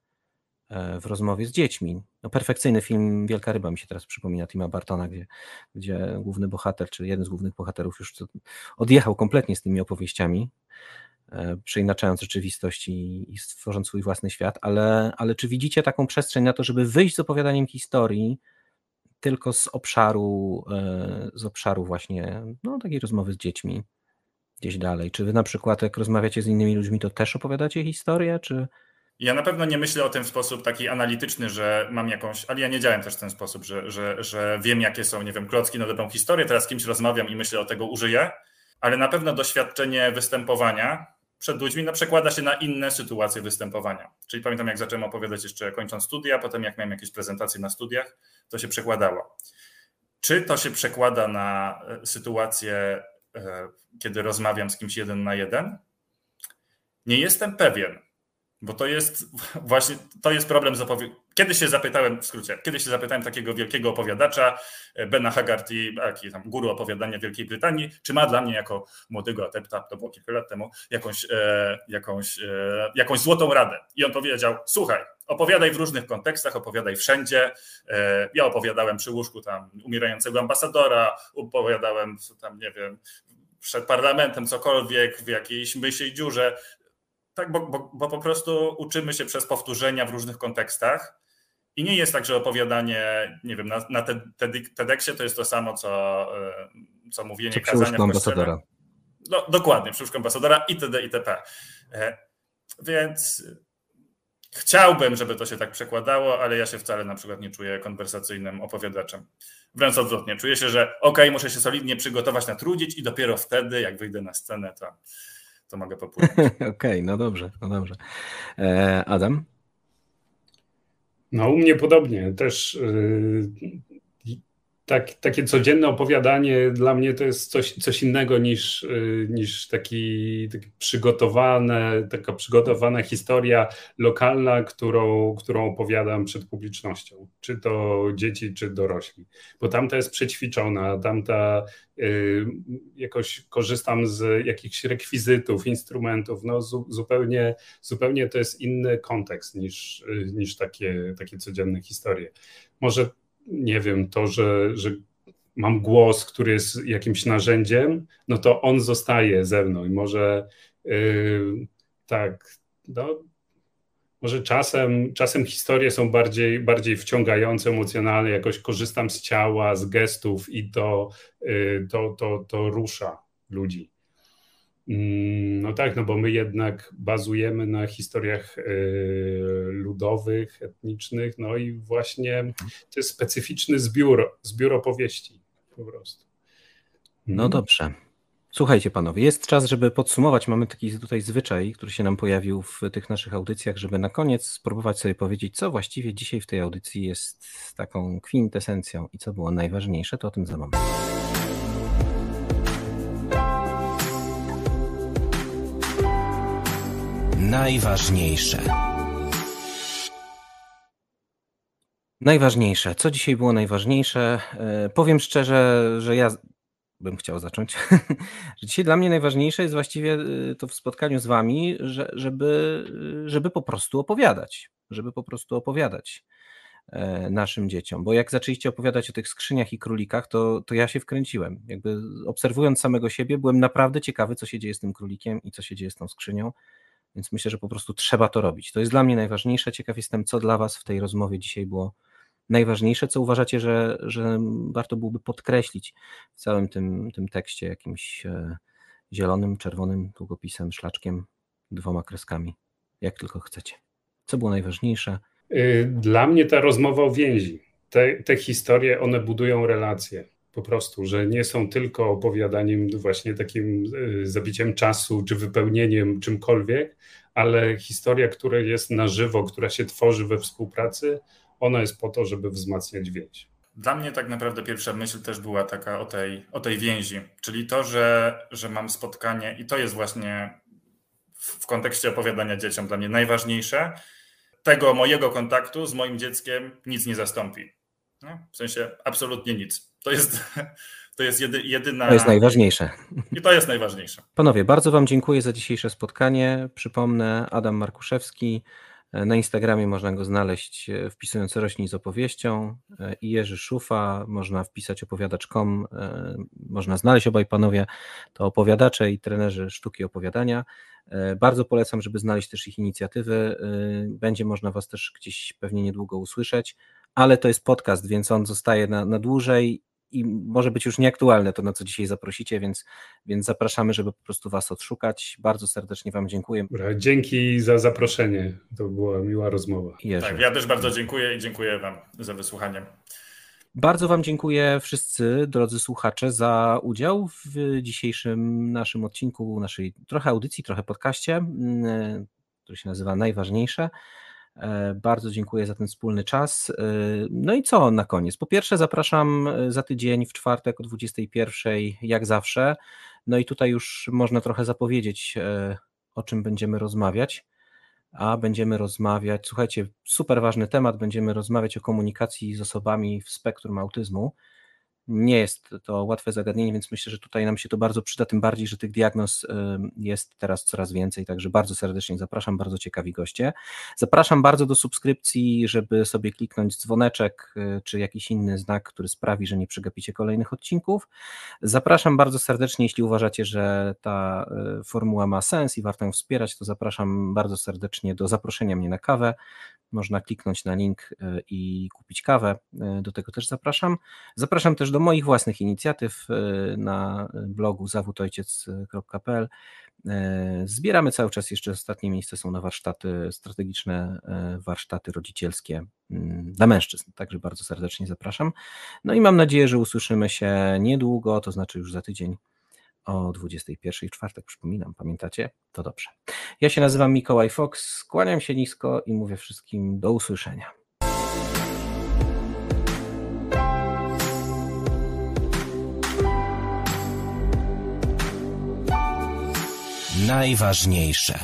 E, w rozmowie z dziećmi. No, perfekcyjny film Wielka Ryba mi się teraz przypomina Tima Bartona, gdzie, gdzie główny bohater, czy jeden z głównych bohaterów już odjechał kompletnie z tymi opowieściami, e, przeinaczając rzeczywistość i, i stworząc swój własny świat, ale, ale czy widzicie taką przestrzeń na to, żeby wyjść z opowiadaniem historii tylko z obszaru, e, z obszaru właśnie no, takiej rozmowy z dziećmi gdzieś dalej? Czy wy na przykład jak rozmawiacie z innymi ludźmi, to też opowiadacie historię, czy, ja na pewno nie myślę o tym w sposób taki analityczny, że mam jakąś, ale ja nie działam też w ten sposób, że, że, że wiem, jakie są, nie wiem, klocki na dobrą historię, teraz z kimś rozmawiam i myślę o tego użyję, ale na pewno doświadczenie występowania przed ludźmi no, przekłada się na inne sytuacje występowania. Czyli pamiętam, jak zacząłem opowiadać jeszcze kończąc studia, potem jak miałem jakieś prezentacje na studiach, to się przekładało. Czy to się przekłada na e, sytuację, kiedy rozmawiam z kimś jeden na jeden? Nie jestem pewien bo to jest właśnie, to jest problem z opowiadaniem. Kiedyś się zapytałem, w skrócie, kiedyś się zapytałem takiego wielkiego opowiadacza, e, Bena Haggarty, jaki tam guru opowiadania Wielkiej Brytanii, czy ma dla mnie jako młodego adepta, to było kilka lat temu, jakąś, e, jakąś, e, jakąś złotą radę. I on powiedział, słuchaj, opowiadaj w różnych kontekstach, opowiadaj wszędzie. E, ja opowiadałem przy łóżku tam umierającego ambasadora, opowiadałem tam, nie wiem, przed parlamentem cokolwiek, w jakiejś myśli dziurze. Tak, bo, bo, bo po prostu uczymy się przez powtórzenia w różnych kontekstach I nie jest tak, że opowiadanie, nie wiem, na, na TEDxie to jest to samo, co, co mówienie Czy kazania ambasadora. No, dokładnie, przy ambasadora itd. itp. Więc Chciałbym, żeby to się tak przekładało, ale ja się wcale na przykład nie czuję konwersacyjnym opowiadaczem. Wręcz odwrotnie. Czuję się, że ok, muszę się solidnie przygotować, natrudzić i dopiero wtedy, jak wyjdę na scenę, to, to mogę popłynąć. Okej, okay, no dobrze, no dobrze. E, Adam? No u mnie podobnie. Też yy, tak, takie codzienne opowiadanie dla mnie to jest coś, coś innego niż, y, niż taki, taki przygotowane, taka przygotowana historia lokalna, którą, którą opowiadam przed publicznością, czy to dzieci, czy dorośli. Bo tamta jest przećwiczona, tamta y, jakoś korzystam z jakichś rekwizytów, instrumentów, no zu, zupełnie, zupełnie to jest inny kontekst niż, y, niż takie, takie codzienne historie. Może nie wiem, to, że, że mam głos, który jest jakimś narzędziem, no to on zostaje ze mną i może yy, tak, no, może czasem, czasem historie są bardziej, bardziej wciągające, emocjonalne, jakoś korzystam z ciała, z gestów i to, yy, to, to, to rusza ludzi. Mm, no tak, no bo my jednak bazujemy na historiach e, ludowych, etnicznych, no i właśnie to jest specyficzny zbiór, zbiór opowieści po prostu. No mhm. dobrze. Słuchajcie panowie, jest czas, żeby podsumować. Mamy taki tutaj zwyczaj, który się nam pojawił w tych naszych audycjach, żeby na koniec spróbować sobie powiedzieć, co właściwie dzisiaj w tej audycji jest taką kwintesencją i co było najważniejsze, to o tym za moment. Najważniejsze. Najważniejsze. Co dzisiaj było najważniejsze? E, powiem szczerze, że ja bym chciał zacząć. dzisiaj dla mnie najważniejsze jest właściwie e, to w spotkaniu z wami, że, żeby, żeby po prostu opowiadać. Żeby po prostu opowiadać e, naszym dzieciom. Bo jak zaczęliście opowiadać o tych skrzyniach i królikach, to, to ja się wkręciłem. Jakby obserwując samego siebie, byłem naprawdę ciekawy, co się dzieje z tym królikiem i co się dzieje z tą skrzynią. Więc myślę, że po prostu trzeba to robić. To jest dla mnie najważniejsze. Ciekaw jestem, co dla Was w tej rozmowie dzisiaj było najważniejsze, co uważacie, że, że warto byłoby podkreślić w całym tym, tym tekście jakimś e, zielonym, czerwonym długopisem, szlaczkiem, dwoma kreskami, jak tylko chcecie. Co było najważniejsze? Y, dla mnie ta rozmowa o więzi. Te, te historie, one budują relacje po prostu, że nie są tylko opowiadaniem właśnie takim y, zabiciem czasu czy wypełnieniem czymkolwiek, ale historia, która jest na żywo, która się tworzy we współpracy, ona jest po to, żeby wzmacniać więź. Dla mnie tak naprawdę pierwsza myśl też była taka o tej, o tej więzi, czyli to, że, że mam spotkanie i to jest właśnie w kontekście opowiadania dzieciom dla mnie najważniejsze. Tego mojego kontaktu z moim dzieckiem nic nie zastąpi. No, w sensie absolutnie nic. To jest, to jest jedy, jedyna. To jest najważniejsze. I to jest najważniejsze. Panowie, bardzo Wam dziękuję za dzisiejsze spotkanie. Przypomnę, Adam Markuszewski. Na Instagramie można go znaleźć e, wpisując rośnij z opowieścią e, i Jerzy Szufa, można wpisać opowiadacz.com, e, można znaleźć obaj panowie, to opowiadacze i trenerzy sztuki opowiadania. Bardzo polecam, żeby znaleźć też ich inicjatywy. Będzie można Was też gdzieś pewnie niedługo usłyszeć, ale to jest podcast, więc on zostaje na, na dłużej i może być już nieaktualne to, na co dzisiaj zaprosicie, więc, więc zapraszamy, żeby po prostu Was odszukać. Bardzo serdecznie Wam dziękuję. Dzięki za zaproszenie. To była miła rozmowa. Tak, ja też bardzo dziękuję i dziękuję Wam za wysłuchanie. Bardzo Wam dziękuję wszyscy, drodzy słuchacze, za udział w dzisiejszym naszym odcinku, naszej trochę audycji, trochę podcaście, mm, który się nazywa Najważniejsze. E, bardzo dziękuję za ten wspólny czas. E, no i co na koniec? Po pierwsze, zapraszam e, za tydzień w czwartek o 21, jak zawsze. No i tutaj już można trochę zapowiedzieć, o czym będziemy rozmawiać. A będziemy rozmawiać, słuchajcie, super ważny temat, będziemy rozmawiać o komunikacji z osobami w spektrum autyzmu. Nie jest to łatwe zagadnienie, więc myślę, że tutaj nam się to bardzo przyda, tym bardziej, że tych diagnoz jest teraz coraz więcej, także bardzo serdecznie zapraszam, bardzo ciekawi goście. Zapraszam bardzo do subskrypcji, żeby sobie kliknąć dzwoneczek y, czy jakiś inny znak, który sprawi, że nie przegapicie kolejnych odcinków. Zapraszam bardzo serdecznie, jeśli uważacie, że ta y, formuła ma sens i warto ją wspierać, to zapraszam bardzo serdecznie do zaproszenia mnie na kawę. Można kliknąć na link e, i kupić kawę. Do tego też zapraszam. Zapraszam też do moich własnych inicjatyw e, na blogu zawódojciec.pl. Zbieramy cały czas, jeszcze ostatnie miejsce są na warsztaty strategiczne, warsztaty rodzicielskie mm, dla mężczyzn, także bardzo serdecznie zapraszam. No i mam nadzieję, że usłyszymy się niedługo, to znaczy już za tydzień o 21 w czwartek, przypominam, pamiętacie? To dobrze. Ja się nazywam Mikołaj Fox, skłaniam się nisko i mówię wszystkim do usłyszenia. Najważniejsze.